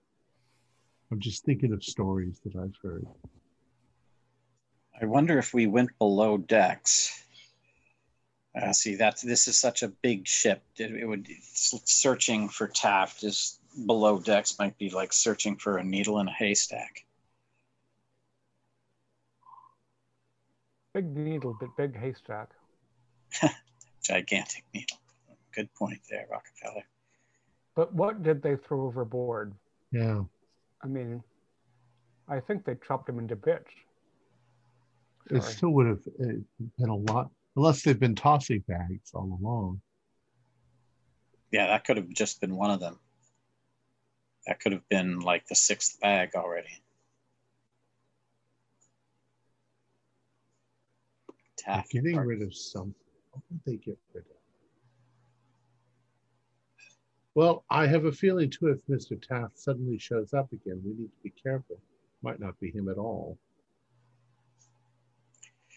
I'm just thinking of stories that I've heard. I wonder if we went below decks. Uh, see, that's this is such a big ship. It, it would searching for Taft is below decks might be like searching for a needle in a haystack. Big needle, but big haystack. Gigantic needle. Good point there, Rockefeller. But what did they throw overboard? Yeah. I mean, I think they chopped him into bits. It still would have been a lot unless they've been tossing bags all along. Yeah, that could have just been one of them. That could have been like the sixth bag already. They're getting part- rid of something. They get rid of? Well, I have a feeling too if Mr. Taft suddenly shows up again, we need to be careful. Might not be him at all.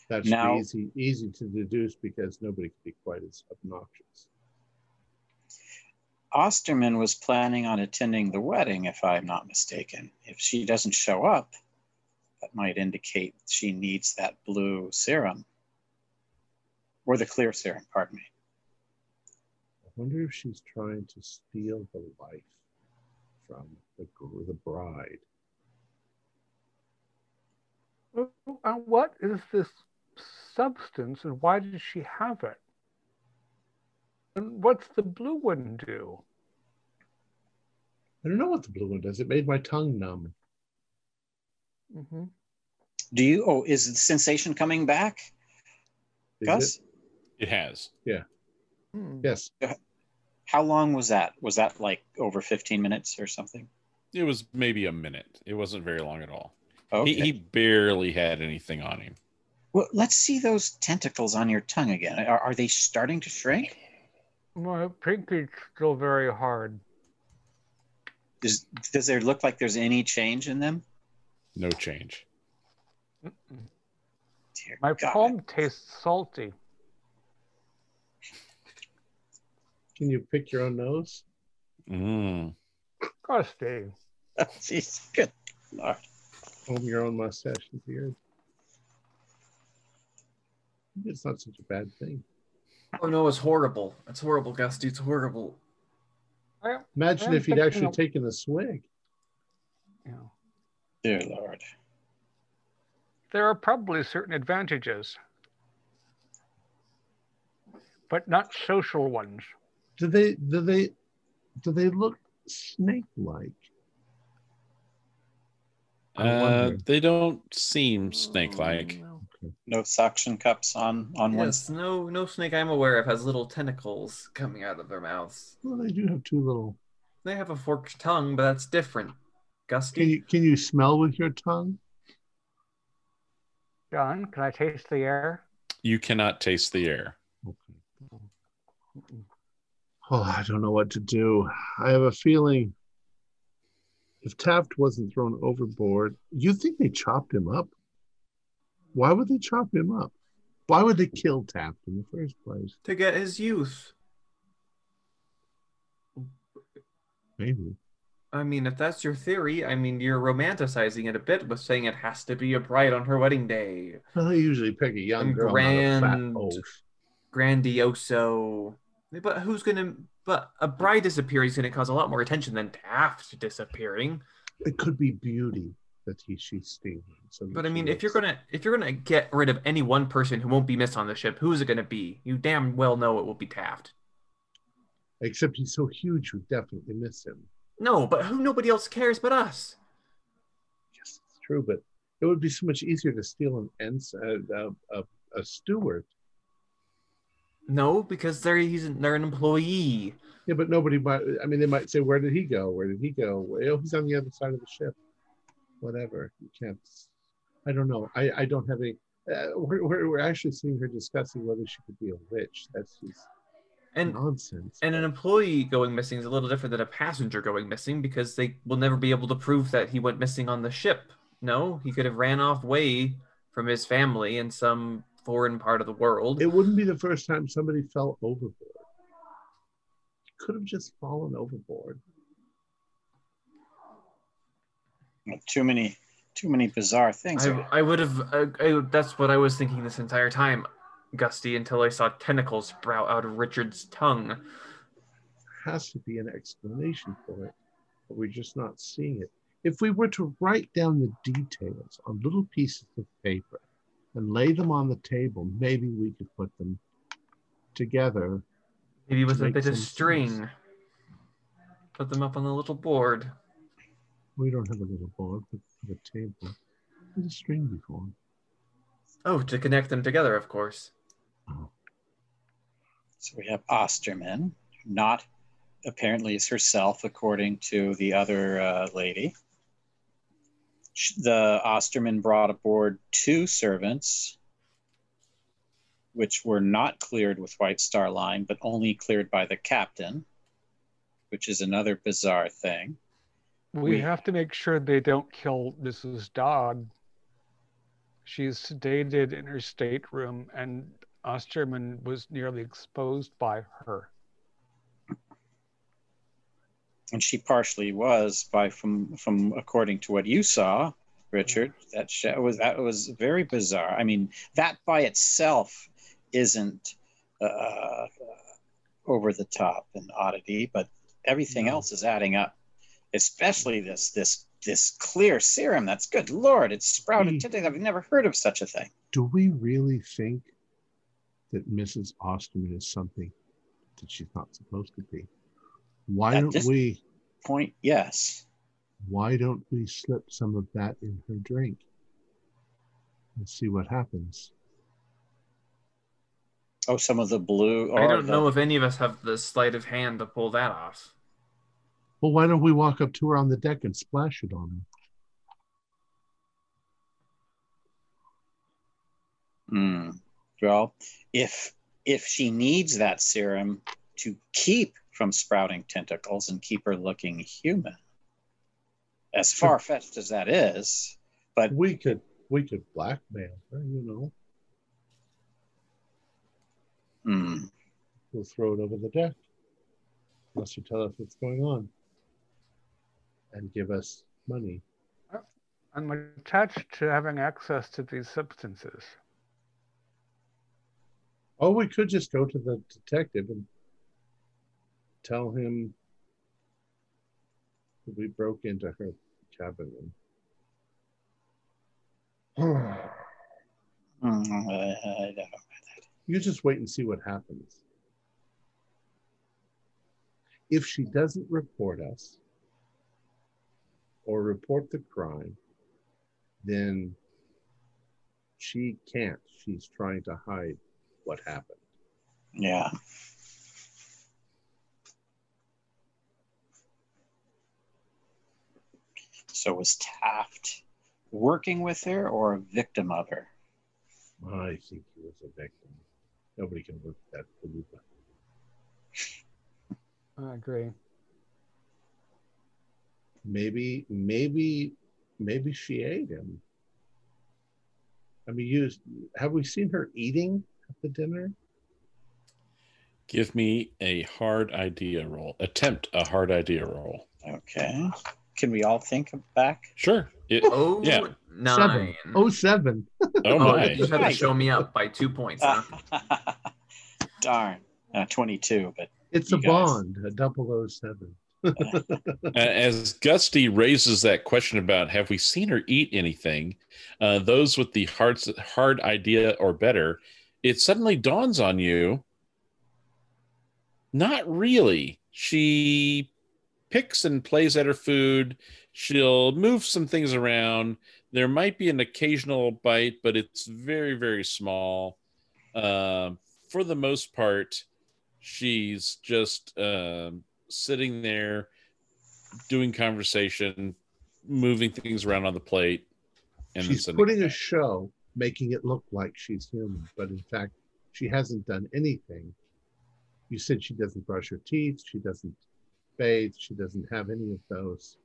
That's Now- easy, easy to deduce because nobody could be quite as obnoxious. Osterman was planning on attending the wedding, if I'm not mistaken. If she doesn't show up, that might indicate she needs that blue serum or the clear serum, pardon me. I wonder if she's trying to steal the life from the, the bride. Uh, what is this substance and why did she have it? And what's the blue one do? I don't know what the blue one does. It made my tongue numb. hmm Do you, oh, is the sensation coming back, Is Gus? it? It has. Hmm. Yes. How long was that? Was that like over 15 minutes or something? It was maybe a minute. It wasn't very long at all. Okay. He, he barely had anything on him. Well, let's see those tentacles on your tongue again. Are, are they starting to shrink? My pinky's still very hard. Does, does there look like there's any change in them? No change. Mm-mm. My God. palm tastes salty. Can you pick your own nose? Mm. Gusty. Jeez, good lord. Comb your own mustache and beard. It's not such a bad thing. Oh no, it's horrible. It's horrible, Gusty. It's horrible. Imagine if he'd actually of- taken a swig. you know, Dear lord. there are probably certain advantages, but not social ones. Do they do they do they look snake-like? Uh, they don't seem snake-like. No suction cups on on one no, no snake I'm aware of has little tentacles coming out of their mouths. Well, they do have two little. They have a forked tongue, but that's different. Gusty. Can you can you smell with your tongue? John, can I taste the air? You cannot taste the air. Oh, I don't know what to do. I have a feeling if Taft wasn't thrown overboard, you think they chopped him up? Why would they chop him up? Why would they kill Taft in the first place? to get his youth. Maybe. I mean, if that's your theory, I mean, you're romanticizing it a bit with saying it has to be a bride on her wedding day. Well, they usually pick a young And girl, not a fat grand- oaf. But who's gonna. But a bride disappearing is gonna cause a lot more attention than Taft disappearing. It could be beauty that he she's stealing. So But I mean, if you're gonna if you're gonna get rid of any one person who won't be missed on the ship, who is it gonna be? You damn well know it will be Taft. except he's so huge, we definitely miss him. No, but who? Nobody else cares but us. Yes, it's true, but it would be so much easier to steal an ens a, a, a, a steward. No, because they're he's they're an employee. Yeah, but nobody might. I mean, they might say, "Where did he go? Where did he go? Well, he's on the other side of the ship." Whatever. You can't. I don't know. I I don't have any. Uh, we're, we're we're actually seeing her discussing whether she could be a witch. That's just And nonsense. and an employee going missing is a little different than a passenger going missing because they will never be able to prove that he went missing on the ship. No, he could have ran off way from his family in some foreign part of the world. it wouldn't be the first time somebody fell overboard. Could have just fallen overboard. Too many, too many bizarre things. I, I would have. Uh, I, that's what I was thinking this entire time, Gusty, until I saw tentacles sprout out of Richard's tongue. has to be an explanation for it, but we're just not seeing it. If we were to write down the details on little pieces of paper and lay them on the table, maybe we could put them together. Maybe with To a bit of string. sense. Put them up on the little board. We don't have a little board, but for the table. There's a string before. Oh, to connect them together, of course. So we have Osterman, not apparently is herself, according to the other uh, lady. The Osterman brought aboard two servants, which were not cleared with White Star Line, but only cleared by the captain, which is another bizarre thing. We We- have to make sure they don't kill Mrs. Dodd. She's sedated in her stateroom, and Osterman was nearly exposed by her. And she partially was by from from according to what you saw richard that was that was very bizarre i mean that by itself isn't uh, over the top and oddity but everything No. else is adding up especially this this this clear serum that's good lord it's sprouted Mm. today i've never heard of such a thing Do we really think that Mrs. Osterman is something that she's not supposed to be? Why At don't this- we point yes why don't we slip some of that in her drink and see what happens? oh some of the blue or I don't the- know if any of us have the sleight of hand to pull that off. Well, why don't we walk up to her on the deck and splash it on her? Hmm. Well, if if she needs that serum to keep from sprouting tentacles and keep her looking human, as far fetched as that is, but We could we could blackmail her, you know. hmm, We'll throw it over the deck. Unless you tell us what's going on and give us money. I'm attached to having access to these substances. Oh, we could just go to the detective and tell him we broke into her cabin. You just wait and see what happens. If she doesn't report us or report the crime, then she can't. She's trying to hide what happened. Yeah. So was Taft working with her or a victim of her? I think he was a victim. Nobody can work that palooka. I agree. Maybe, maybe, maybe she ate him. I mean, you have we seen her eating at the dinner? Give me a hard idea roll. Attempt a hard idea roll. Okay. Can we all think back? Sure. It, Oh, Yeah. nine. Seven. Oh, seven. oh Oh, my. you just had to show me up by two points. Huh? Darn. Uh, 22, but It's a guys. bond, a 007. As Gusty raises that question about have we seen her eat anything, uh, those with the hard hard idea or better, it suddenly dawns on you. Not really. She picks and plays at her food. She'll move some things around. There might be an occasional bite, but it's very very small. Um, for the most part, she's just um, sitting there doing conversation, moving things around on the plate, and she's putting a show, making it look like she's human, but in fact, she hasn't done anything. You said she doesn't brush her teeth, she doesn't bathe, she doesn't have any of those.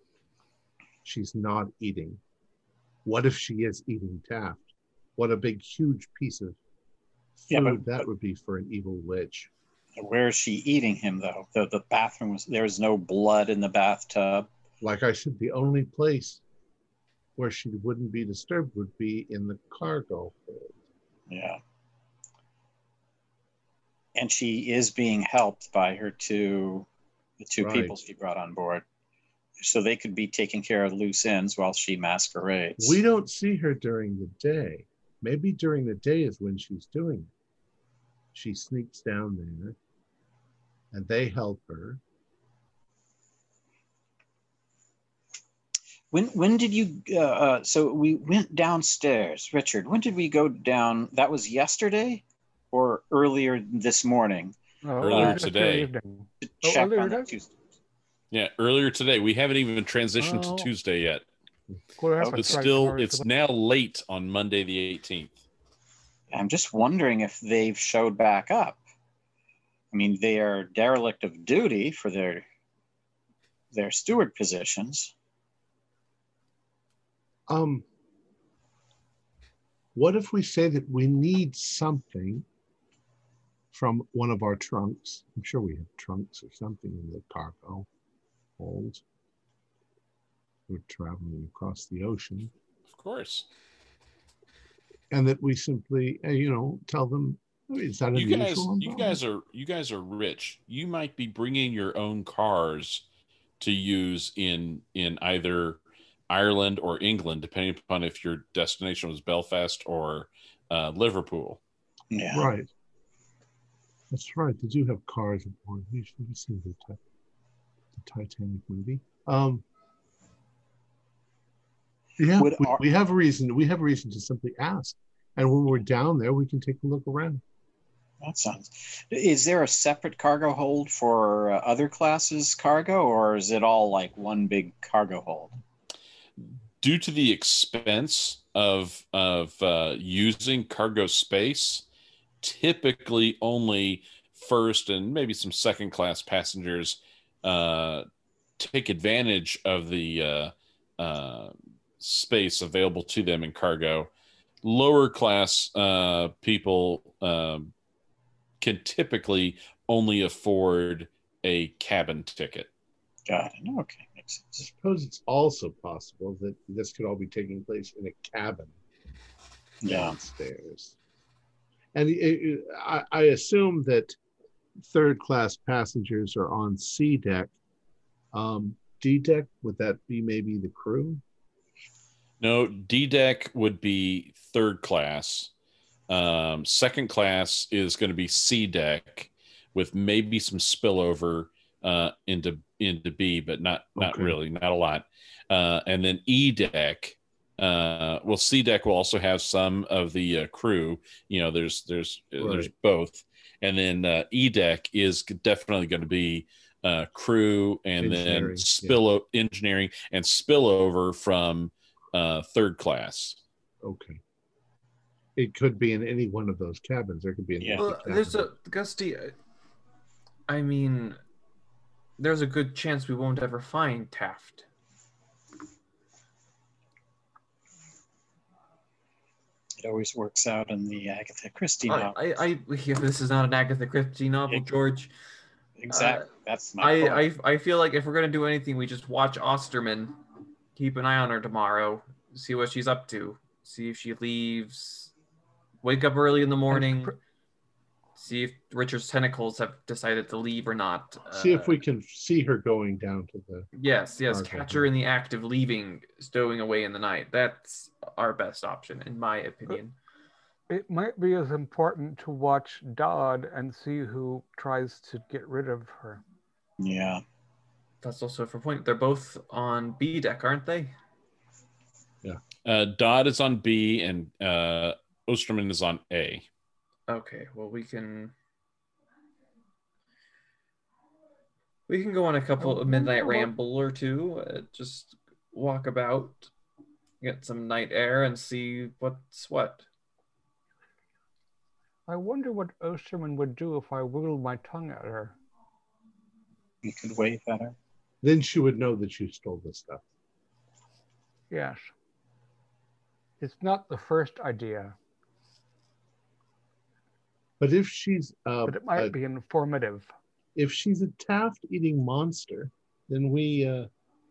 She's not eating. What if she is eating Taft? What a big, huge piece of food Yeah, but- that but- would be for an evil witch. where is she eating him, though? The, the bathroom was, there was no blood in the bathtub. Like I said, the only place where she wouldn't be disturbed would be in the cargo hold. Yeah. And she is being helped by her two, the two Right. people she brought on board. So they could be taking care of loose ends while she masquerades. We don't see her during the day. Maybe during the day is when she's doing it. She sneaks down there and they help her. When when did you? Uh, uh, so we went downstairs, Richard. When did we go down? That was yesterday, or earlier this morning Oh, Earlier today. to Oh, check earlier on the today? Tuesday. Yeah, earlier today. We haven't even transitioned Oh. to Tuesday yet. Well, It's still it's now late on Monday the 18th. I'm just wondering if they've showed back up. I mean, they are derelict of duty for their their steward positions. Um, what if we say that we need something from one of our trunks? I'm sure we have trunks or something in the cargo hold. We're traveling across the ocean. Of course. And that we simply, uh, you know, tell them, is that You guys unusual? you guys are you guys are rich. You might be bringing your own cars to use in in either Ireland or England depending upon if your destination was Belfast or uh, Liverpool. Yeah. Right. That's right. They do have cars aboard. We've we've seen the, the Titanic movie. Um, yeah, we, our- we have reason. We have a reason to simply ask, and when we're down there, we can take a look around. That sounds. Is there a separate cargo hold for uh, other classes cargo, or is it all like one big cargo hold? due to the expense of of uh, using cargo space, typically only first and maybe some second class passengers uh, take advantage of the uh, uh, space available to them in cargo. Lower class uh, people um, can typically only afford a cabin ticket. Got it. Okay, makes I suppose it's also possible that this could all be taking place in a cabin Yeah. downstairs. And it, I, I assume that third class passengers are on C deck. Um, D deck, would that be maybe the crew? No, D deck would be third class. Um, second class is going to be C deck with maybe some spillover uh, into into B, but not not Okay. really, not a lot. Uh, and then E deck, uh, well, C deck will also have some of the uh, crew. You know, there's there's there's both, and then uh, E deck is definitely going to be uh, crew, and Engineering, then yeah. engineering and spillover from uh, third class. Okay. It could be in any one of those cabins. There could be an Yeah. Well, there's a Gusty. uh, I mean, there's a good chance we won't ever find Taft. It always works out in the Agatha Christie novel. I, I yeah, this is not an Agatha Christie novel, George. Uh, exactly. That's my I. I I feel like if we're gonna do anything, we just watch Osterman, keep an eye on her tomorrow, see what she's up to, see if she leaves, wake up early in the morning, see if Richard's tentacles have decided to leave or not. See if Uh, we can see her going down to the. Yes, yes, catch her in the act of leaving, stowing away in the night. That's our best option, in my opinion. It might be as important to watch Dodd and see who tries to get rid of her. yeah. That's also for point. They're both on B deck, aren't they? Yeah. Uh, Dodd is on B, and uh, Osterman is on A. Okay, well we can we can go on a couple I a midnight ramble or two, uh, just walk about, get some night air, and see what's what. I wonder what Osterman would do if I wiggled my tongue at her. You could wave at her. Then she would know that you stole the stuff. Yes. It's not the first idea, But if she's uh, but it might a- be informative. if she's a Taft eating monster, then we uh,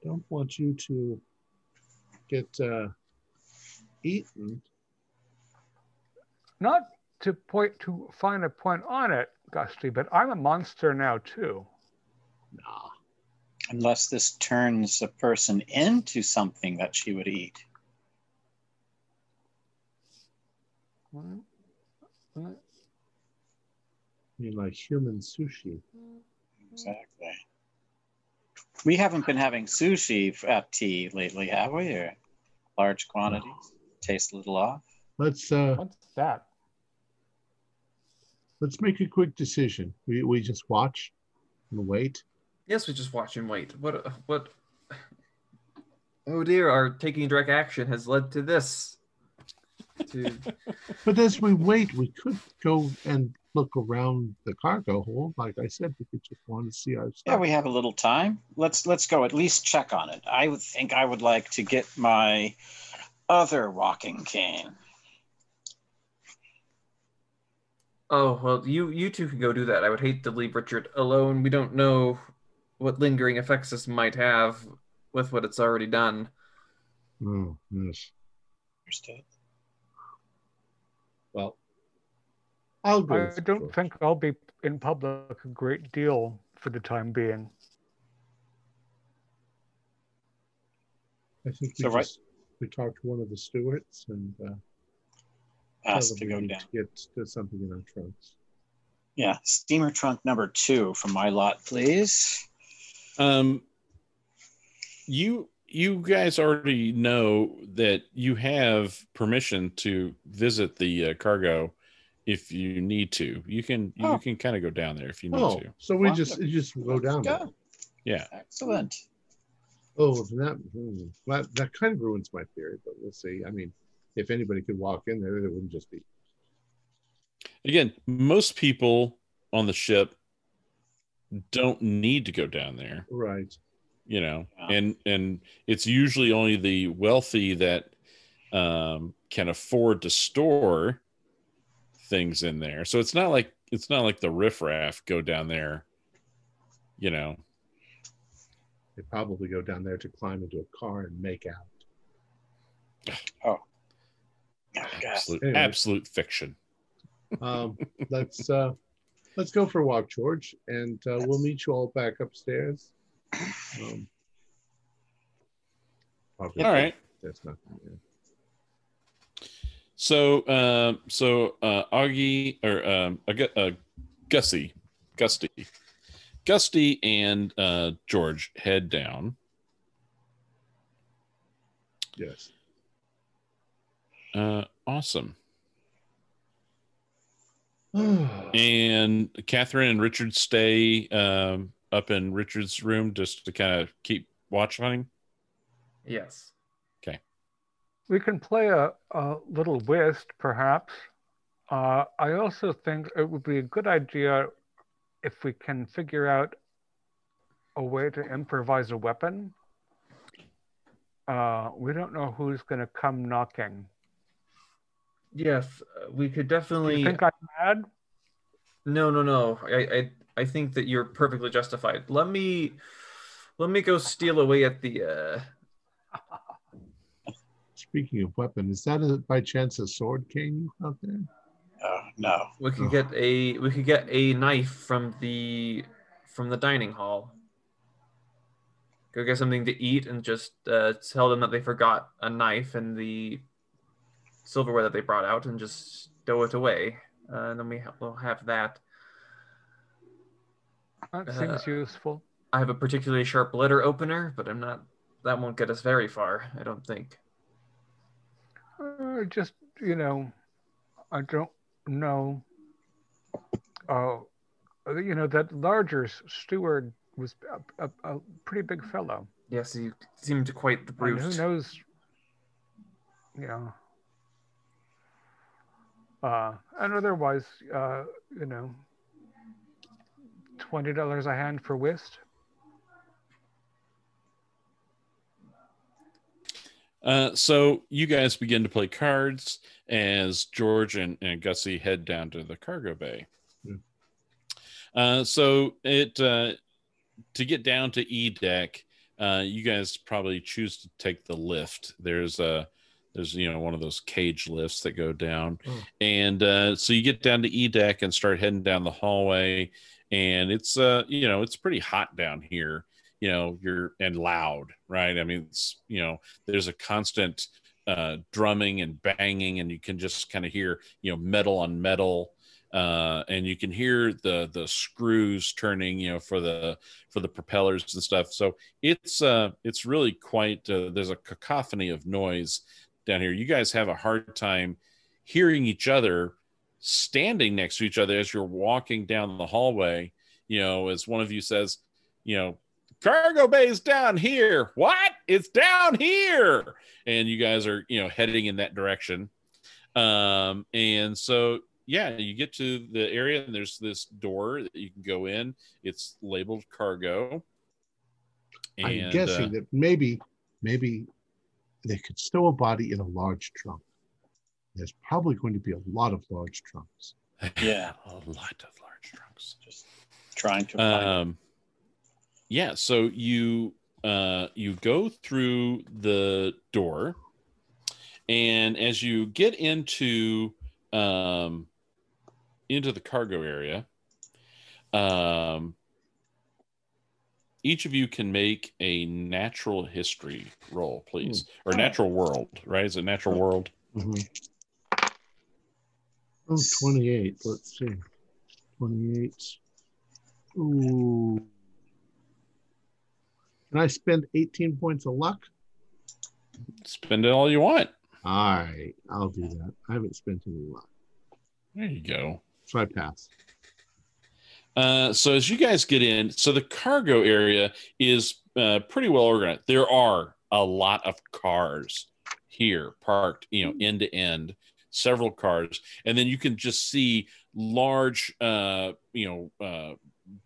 don't want you to get uh, eaten. Not to point to find a point on it, Gusty, but I'm a monster now too. Nah. Unless this turns a person into something that she would eat. Well, well, I mean, like human sushi. Exactly. We haven't been having sushi at tea lately, have we? Or large quantities? Taste a little off. Let's uh, What's that? let's make a quick decision. We we just watch and wait. Yes, we just watch and wait. What what? Oh dear, our taking direct action has led to this. To But as we wait, we could go and look around the cargo hold. Like I said, we could just want to see our stuff. Yeah, we have a little time. Let's let's go at least check on it. I would think I would like to get my other walking cane. oh well, you you two can go do that. I would hate to leave Richard alone. We don't know what lingering effects this might have with what it's already done. Oh, yes. Understood. Well, I'll go. I with don't George. think I'll be in public a great deal for the time being. I think we So, right- just we talked to one of the stewards and uh, Asked tell to go down. to get to something in our trunks. Yeah, steamer trunk number two from my lot, please. Um, you you guys already know that you have permission to visit the uh, cargo if you need to. You can you Oh. can kind of go down there if you need Oh, to. so we Well, just you just go down Let's there. Yeah. Excellent. Oh, then that hmm, that that kind of ruins my theory, but we'll see. I mean, if anybody could walk in there, it wouldn't just be. Again, most people on the ship don't need to go down there. Right. you know Yeah. and and it's usually only the wealthy that um can afford to store things in there so it's not like it's not like the riffraff go down there you know, They probably go down there to climb into a car and make out. Oh, God. absolute, Anyway. absolute fiction. Um, let's uh, let's go for a walk, George, and uh, we'll meet you all back upstairs. Um, All right. That's not. yeah. So, uh, so uh, Augie or um, Aug- uh, Gussie, Gusty, Gusty, and uh, George head down. Yes. Uh, awesome. And Catherine and Richard stay um, up in Richard's room just to kind of keep watch on him. Yes. We can play a, a little whist, perhaps. Uh, I also think it would be a good idea if we can figure out a way to improvise a weapon. Uh, we don't know who's going to come knocking. Yes, we could Do definitely. you think I'm mad? No, no, no. I, I, I think that you're perfectly justified. Let me, let me go steal away at the. Uh, Speaking of weapon, is that a, by chance a sword cane out there? Oh, no. we could Oh. get a, we could get a knife from the, from the dining hall. Go get something to eat and just uh, tell them that they forgot a knife and the silverware that they brought out, and just stow it away. Uh, and then we ha- we'll have that. That Uh, seems useful. I have a particularly sharp letter opener, but I'm not. That won't get us very far, I don't think. Uh, just, you know, I don't know. Uh, you know, that larger steward was a, a, a pretty big fellow. Yes, he seemed quite the And who knows? You know. Uh, and otherwise, uh, you know, twenty dollars a hand for whist. Uh, so you guys begin to play cards as George and, and Gussie head down to the cargo bay. Hmm. Uh, so it uh, to get down to E deck, uh, you guys probably choose to take the lift. There's a there's you know one of those cage lifts that go down, Oh. and uh, so you get down to E deck and start heading down the hallway, and it's uh you know it's pretty hot down here. You know you're and loud, right? I mean, it's you know there's a constant uh, drumming and banging, and you can just kind of hear you know metal on metal, uh, and you can hear the the screws turning, you know, for the for the propellers and stuff. So it's uh it's really quite uh, there's a cacophony of noise down here. You guys have a hard time hearing each other standing next to each other as you're walking down the hallway. You know, as one of you says, you know, cargo bay's down here. What? It's down here. And you guys are, you know, heading in that direction. Um, and so yeah, you get to the area and there's this door that you can go in. It's labeled cargo. I'm And, guessing uh, that maybe, maybe they could stow a body in a large trunk. There's probably going to be a lot of large trunks. Yeah. a lot of large trunks. Just trying to find Um, yeah, so you uh, you go through the door, and as you get into um, into the cargo area, um, each of you can make a natural history roll, please, or natural world. Right? Is it natural world? Oh, 28. Let's see. 28. Ooh. Can I spend 18 points of luck? Spend it all you want. All right, I'll do that. I haven't spent any luck. There you go. So I pass. Uh, so as you guys get in, so the cargo area is uh, pretty well organized. There are a lot of cars here parked, you know, end to end, several cars, and then you can just see large, uh, you know, uh,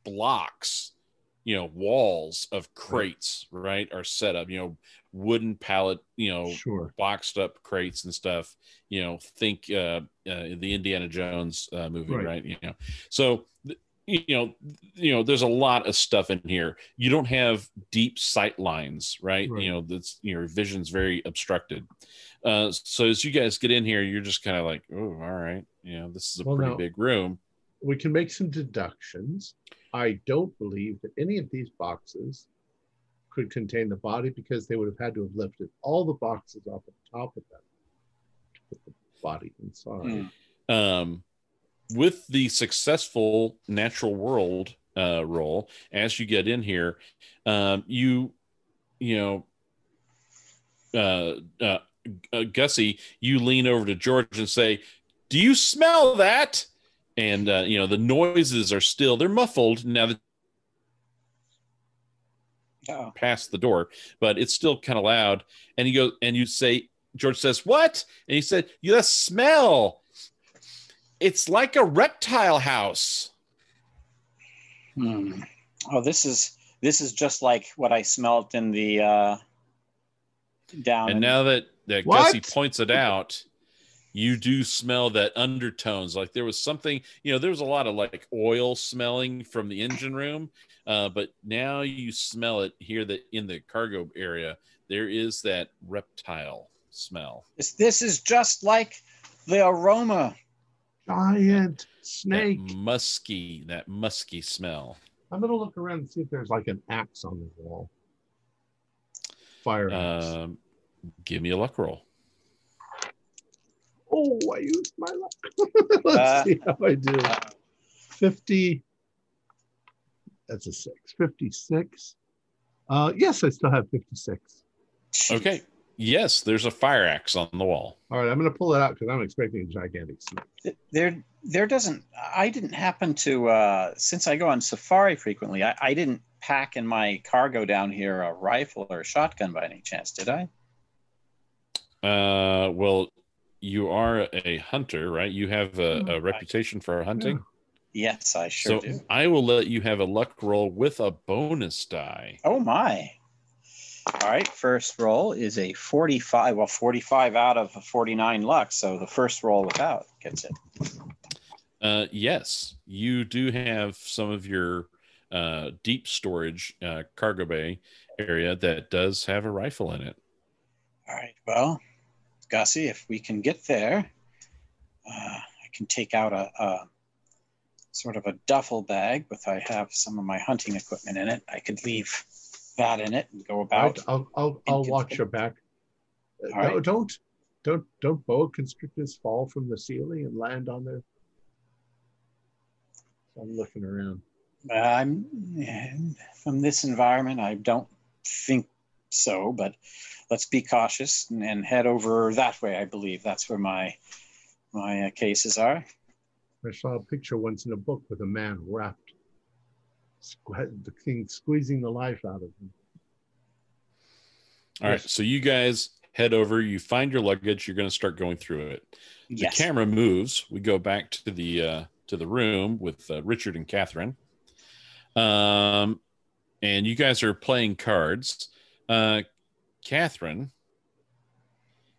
blocks, you know, walls of crates, right, are set up. You know, wooden pallet, you know, Sure. boxed up crates and stuff. You know, think uh, uh, the Indiana Jones uh, movie, Right. right? You know, so you know, you know, there's a lot of stuff in here. You don't have deep sight lines, right? Right. You know, that's your vision's very obstructed. Uh, so as you guys get in here, you're just kind of like, oh, all right, you know, this is a Well, pretty now- big room. We can make some deductions. I don't believe that any of these boxes could contain the body because they would have had to have lifted all the boxes off the top of them to put the body inside. Hmm. um, with the successful natural world uh, roll, as you get in here, um, you, you know, uh, uh, Gussie, you lean over to George and say, "Do you smell that?" And uh, you know the noises are still they're muffled now that Oh, past the door, but it's still kind of loud. And you go and you say, George says, What? And he said, You that smell. It's like a reptile house. hmm. oh, this is this is just like what I smelt in the uh, down. And in- now that, that What? Gussie points it out, you do smell that undertones. Like there was something, you know, there was a lot of like oil smelling from the engine room. Uh, but now you smell it here that in the cargo area, there is that reptile smell. this, this is just like the aroma. Giant That snake. musky, that musky smell. I'm gonna look around and see if there's like an axe on the wall. Fire axe. Um, give me a luck roll. Oh, I used my luck. Let's Uh, see how I do. uh, 50. That's a six. 56. Uh, yes, I still have 56. Okay. Yes, there's a fire axe on the wall. All right, I'm going to pull it out because I'm expecting a gigantic snake. There there doesn't i didn't happen to uh since i go on safari frequently i, I didn't pack in my cargo down here a rifle or a shotgun by any chance did i Uh, well, you are a hunter, right? You have a, Hmm. a reputation for hunting. yes i sure so do I will let you have a luck roll with a bonus die. oh my all right first roll is a 45 well 45 out of 49 luck so the first roll without gets it Uh, yes, you do have some of your uh, deep storage uh, cargo bay area that does have a rifle in it. all right well gussie if we can get there uh, i can take out a, a sort of a duffel bag with I have some of my hunting equipment in it. I could leave that in it and go about. right, I'll, I'll, I'll watch your back. Uh, All no, right. don't, don't, don't boa constrictors fall from the ceiling and land on their. So I'm looking around. I'm from this environment. I don't think so, but let's be cautious and, and head over that way. I believe that's where my my uh, cases are. I saw a picture once in a book with a man wrapped, sque- the king squeezing the life out of him. All right, Yes. so you guys head over. You find your luggage. You're going to start going through it. The Yes. camera moves. We go back to the uh, to the room with uh, Richard and Catherine. Um, and you guys are playing cards. Uh, Catherine,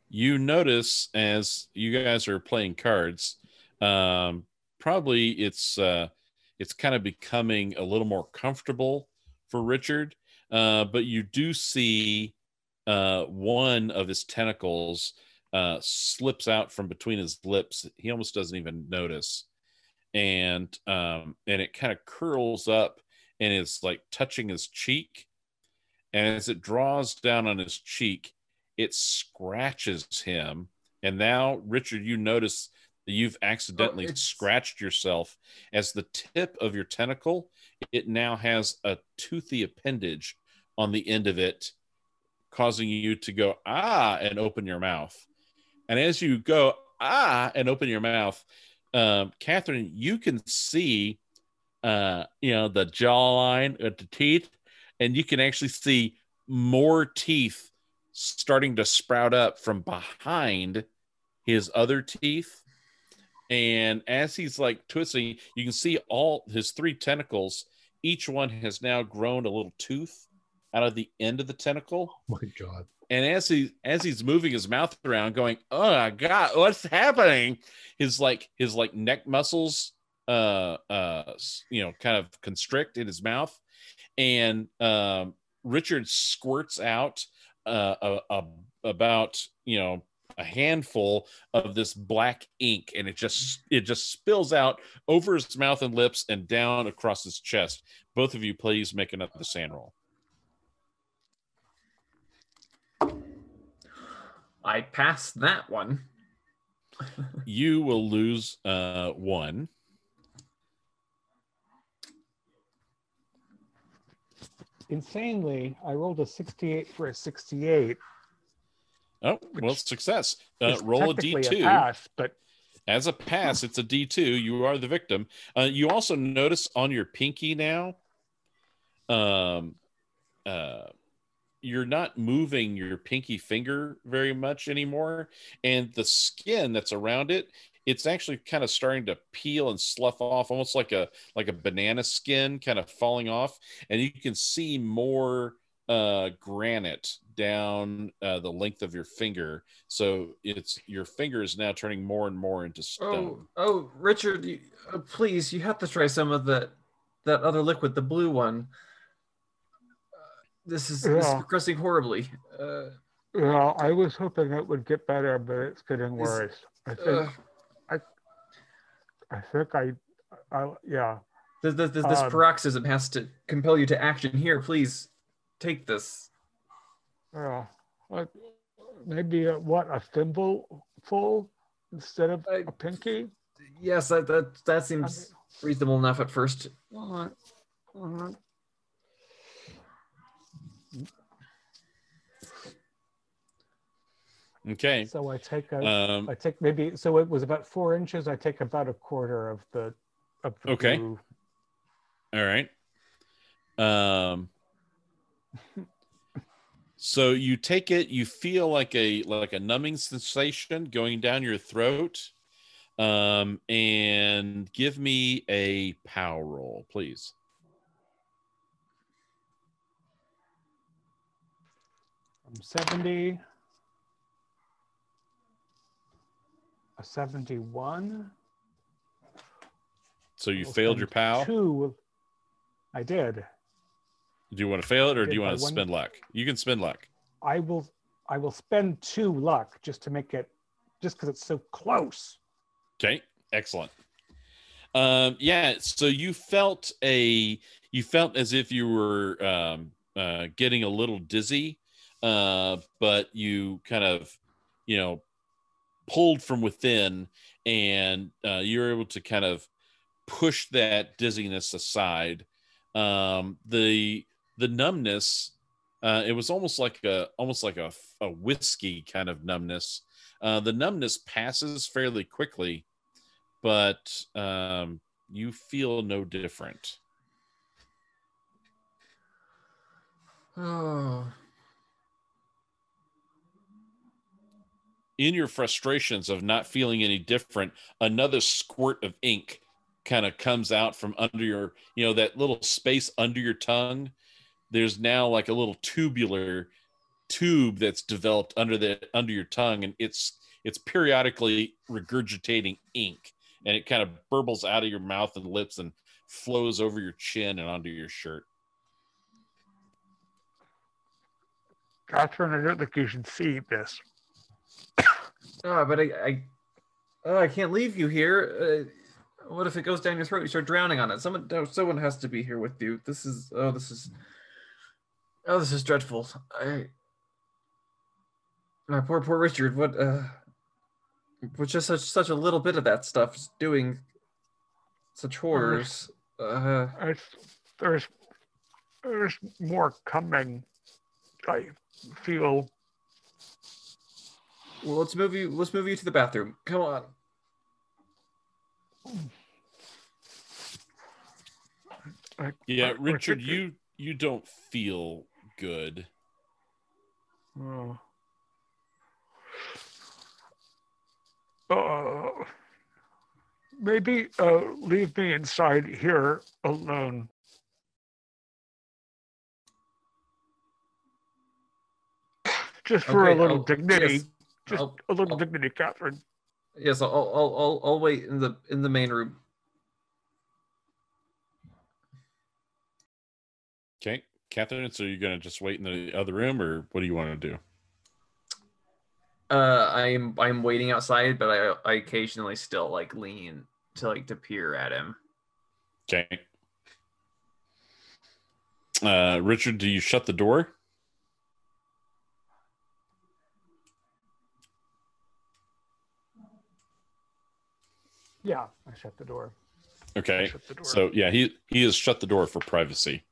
you notice as you guys are playing cards, um, probably it's uh, it's kind of becoming a little more comfortable for Richard. Uh, but you do see uh, one of his tentacles uh, slips out from between his lips. He almost doesn't even notice, and um, and it kind of curls up and is like touching his cheek. And as it draws down on his cheek, it scratches him. And now, Richard, you notice that you've accidentally it's- scratched yourself as the tip of your tentacle. It now has a toothy appendage on the end of it, causing you to go ah and open your mouth. And as you go ah and open your mouth, um, Catherine, you can see, uh, you know, the jawline at the teeth, and you can actually see more teeth starting to sprout up from behind his other teeth. And as he's like twisting, you can see all his three tentacles. Each one has now grown a little tooth out of the end of the tentacle Oh my God. and as he as he's moving his mouth around going oh my god what's happening his like his like neck muscles uh, uh, you know, kind of constrict in his mouth, and um, Richard squirts out uh, a, a, about you know a handful of this black ink, and it just it just spills out over his mouth and lips and down across his chest. Both of you, please make another SAN roll. I passed that one. You will lose uh, one. Insanely, I rolled a 68 for a 68. Oh, well, success. Uh, roll a technically d2. pass, but As a pass, it's a D2. You are the victim. Uh, you also notice on your pinky now, um, uh, you're not moving your pinky finger very much anymore, and the skin that's around it, it's actually kind of starting to peel and slough off, almost like a like a banana skin, kind of falling off, and you can see more uh, granite down uh, the length of your finger. So it's your finger is now turning more and more into Oh, stone. oh, Richard, you, uh, please, you have to try some of that that other liquid, the blue one. Uh, this is, this is progressing horribly. Uh, well, I was hoping it would get better, but it's getting worse. I think, uh, I think I, I, yeah. this, this, this, this Um, paroxysm has to compel you to action. Here, please, take this. Yeah, like maybe a, what a thimble full instead of I- a pinky. Yes, that that, that I seems reasonable enough at first. mean, uh, uh, Okay. so I take a, Um, I take maybe so it was about four inches. I take about a quarter of the of the Okay. blue. all right. Um, so you take it, you feel like a like a numbing sensation going down your throat. Um, and give me a power roll, please. I'm seventy. A seventy-one. So you failed your pal? Two. I did. Do you want to fail it or do you want to spend luck? You can spend luck. I will. I will spend two luck just to make it, just because it's so close. Okay, excellent. Um, yeah, so you felt a you felt as if you were um, uh, getting a little dizzy, uh, but you kind of you know pulled from within, and uh, you're able to kind of push that dizziness aside. Um, the the numbness, uh, it was almost like a almost like a, a whiskey kind of numbness. Uh, the numbness passes fairly quickly, but um, you feel no different. Oh, In your frustrations of not feeling any different, another squirt of ink kind of comes out from under your, you know, that little space under your tongue. There's now like a little tubular tube that's developed under the under your tongue, and it's it's periodically regurgitating ink, and it kind of burbles out of your mouth and lips and flows over your chin and onto your shirt. Catherine, I don't think you should see this. Oh but I, I, oh, I can't leave you here. Uh, what if it goes down your throat? You start drowning on it. Someone, no, someone has to be here with you. This is, oh, this is, oh, this is dreadful. I, my poor, poor Richard. What, uh, with just such such a little bit of that stuff, doing such horrors. Uh, There's, there's, there's more coming. I feel. Well, let's move you. Let's move you to the bathroom. Come on. Yeah, I- I Richard, you you don't feel good. Oh. Uh, maybe uh, leave me inside here alone. Just for Okay, a little I'll- dignity. yes, just I'll, a little I'll, dignity, Catherine. Yes, I'll, I'll, I'll, I'll wait in the in the main room. Okay, Catherine. So you're gonna just wait in the other room, or what do you want to do? Uh, I'm I'm waiting outside, but I I occasionally still like lean to like to peer at him. Okay. Uh, Richard, do you shut the door? Yeah, I shut the door. Okay. the door. So yeah, he he has shut the door for privacy,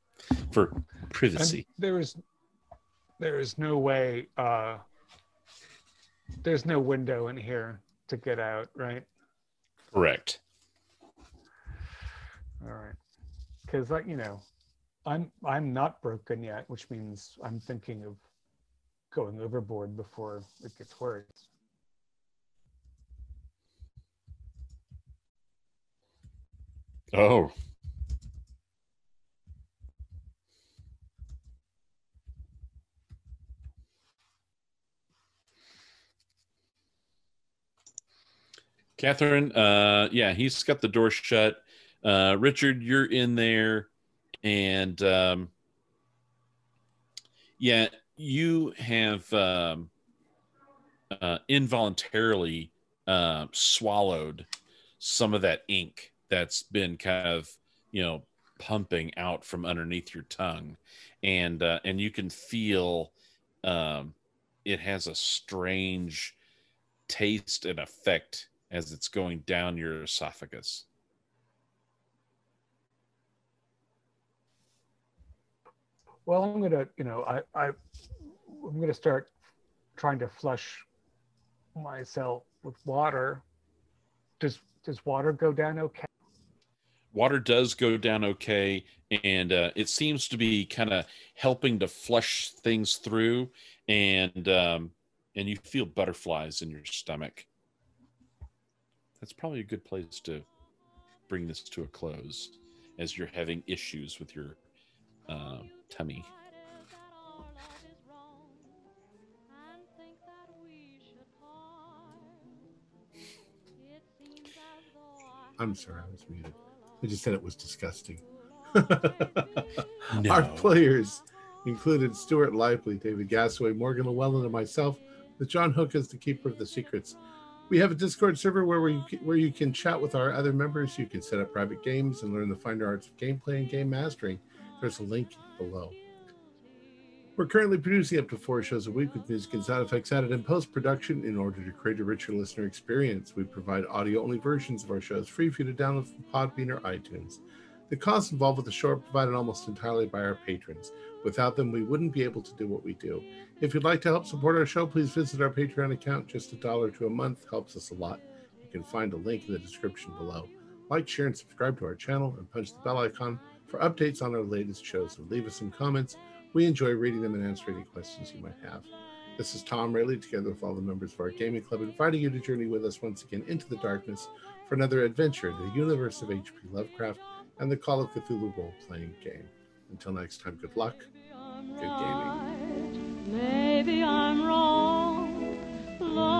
for And privacy. there is there is no way uh there's no window in here to get out, right? Correct. All right. Cuz like, you know, I'm I'm not broken yet, which means I'm thinking of going overboard before it gets worse. Oh. Catherine, uh, yeah, he's got the door shut. Uh, Richard, you're in there, and um, yeah, you have um, uh, involuntarily uh, swallowed some of that ink that's been kind of you know pumping out from underneath your tongue and uh, and you can feel um, it has a strange taste and effect as it's going down your esophagus Well, I'm gonna, you know, I, I, I'm gonna start trying to flush myself with water. Does does water go down okay? Water does go down okay and uh, it seems to be kind of helping to flush things through and um, and you feel butterflies in your stomach that's probably a good place to bring this to a close as you're having issues with your uh, tummy I'm sorry, I was muted. I just said it was disgusting. No. Our players included Stuart Lively, David Gasaway, Morgan Llewellyn, and myself, with John Hook as the keeper of the secrets. We have a Discord server where we, where you can chat with our other members. You can set up private games and learn the finer arts of gameplay and game mastering. There's a link below. We're currently producing up to four shows a week with music and sound effects added in post production in order to create a richer listener experience. We provide audio only versions of our shows free for you to download from Podbean or iTunes. The costs involved with the show are provided almost entirely by our patrons. Without them, we wouldn't be able to do what we do. If you'd like to help support our show, please visit our Patreon account. Just a dollar to a month helps us a lot. You can find a link in the description below. Like, share, and subscribe to our channel and punch the bell icon for updates on our latest shows. And leave us some comments. We enjoy reading them and answering any questions you might have. This is Tom Rayleigh, together with all the members of our gaming club, inviting you to journey with us once again into the darkness for another adventure in the universe of H.P. Lovecraft and the Call of Cthulhu role playing game. Until next time, good luck. Good gaming. Maybe I'm wrong. Lord.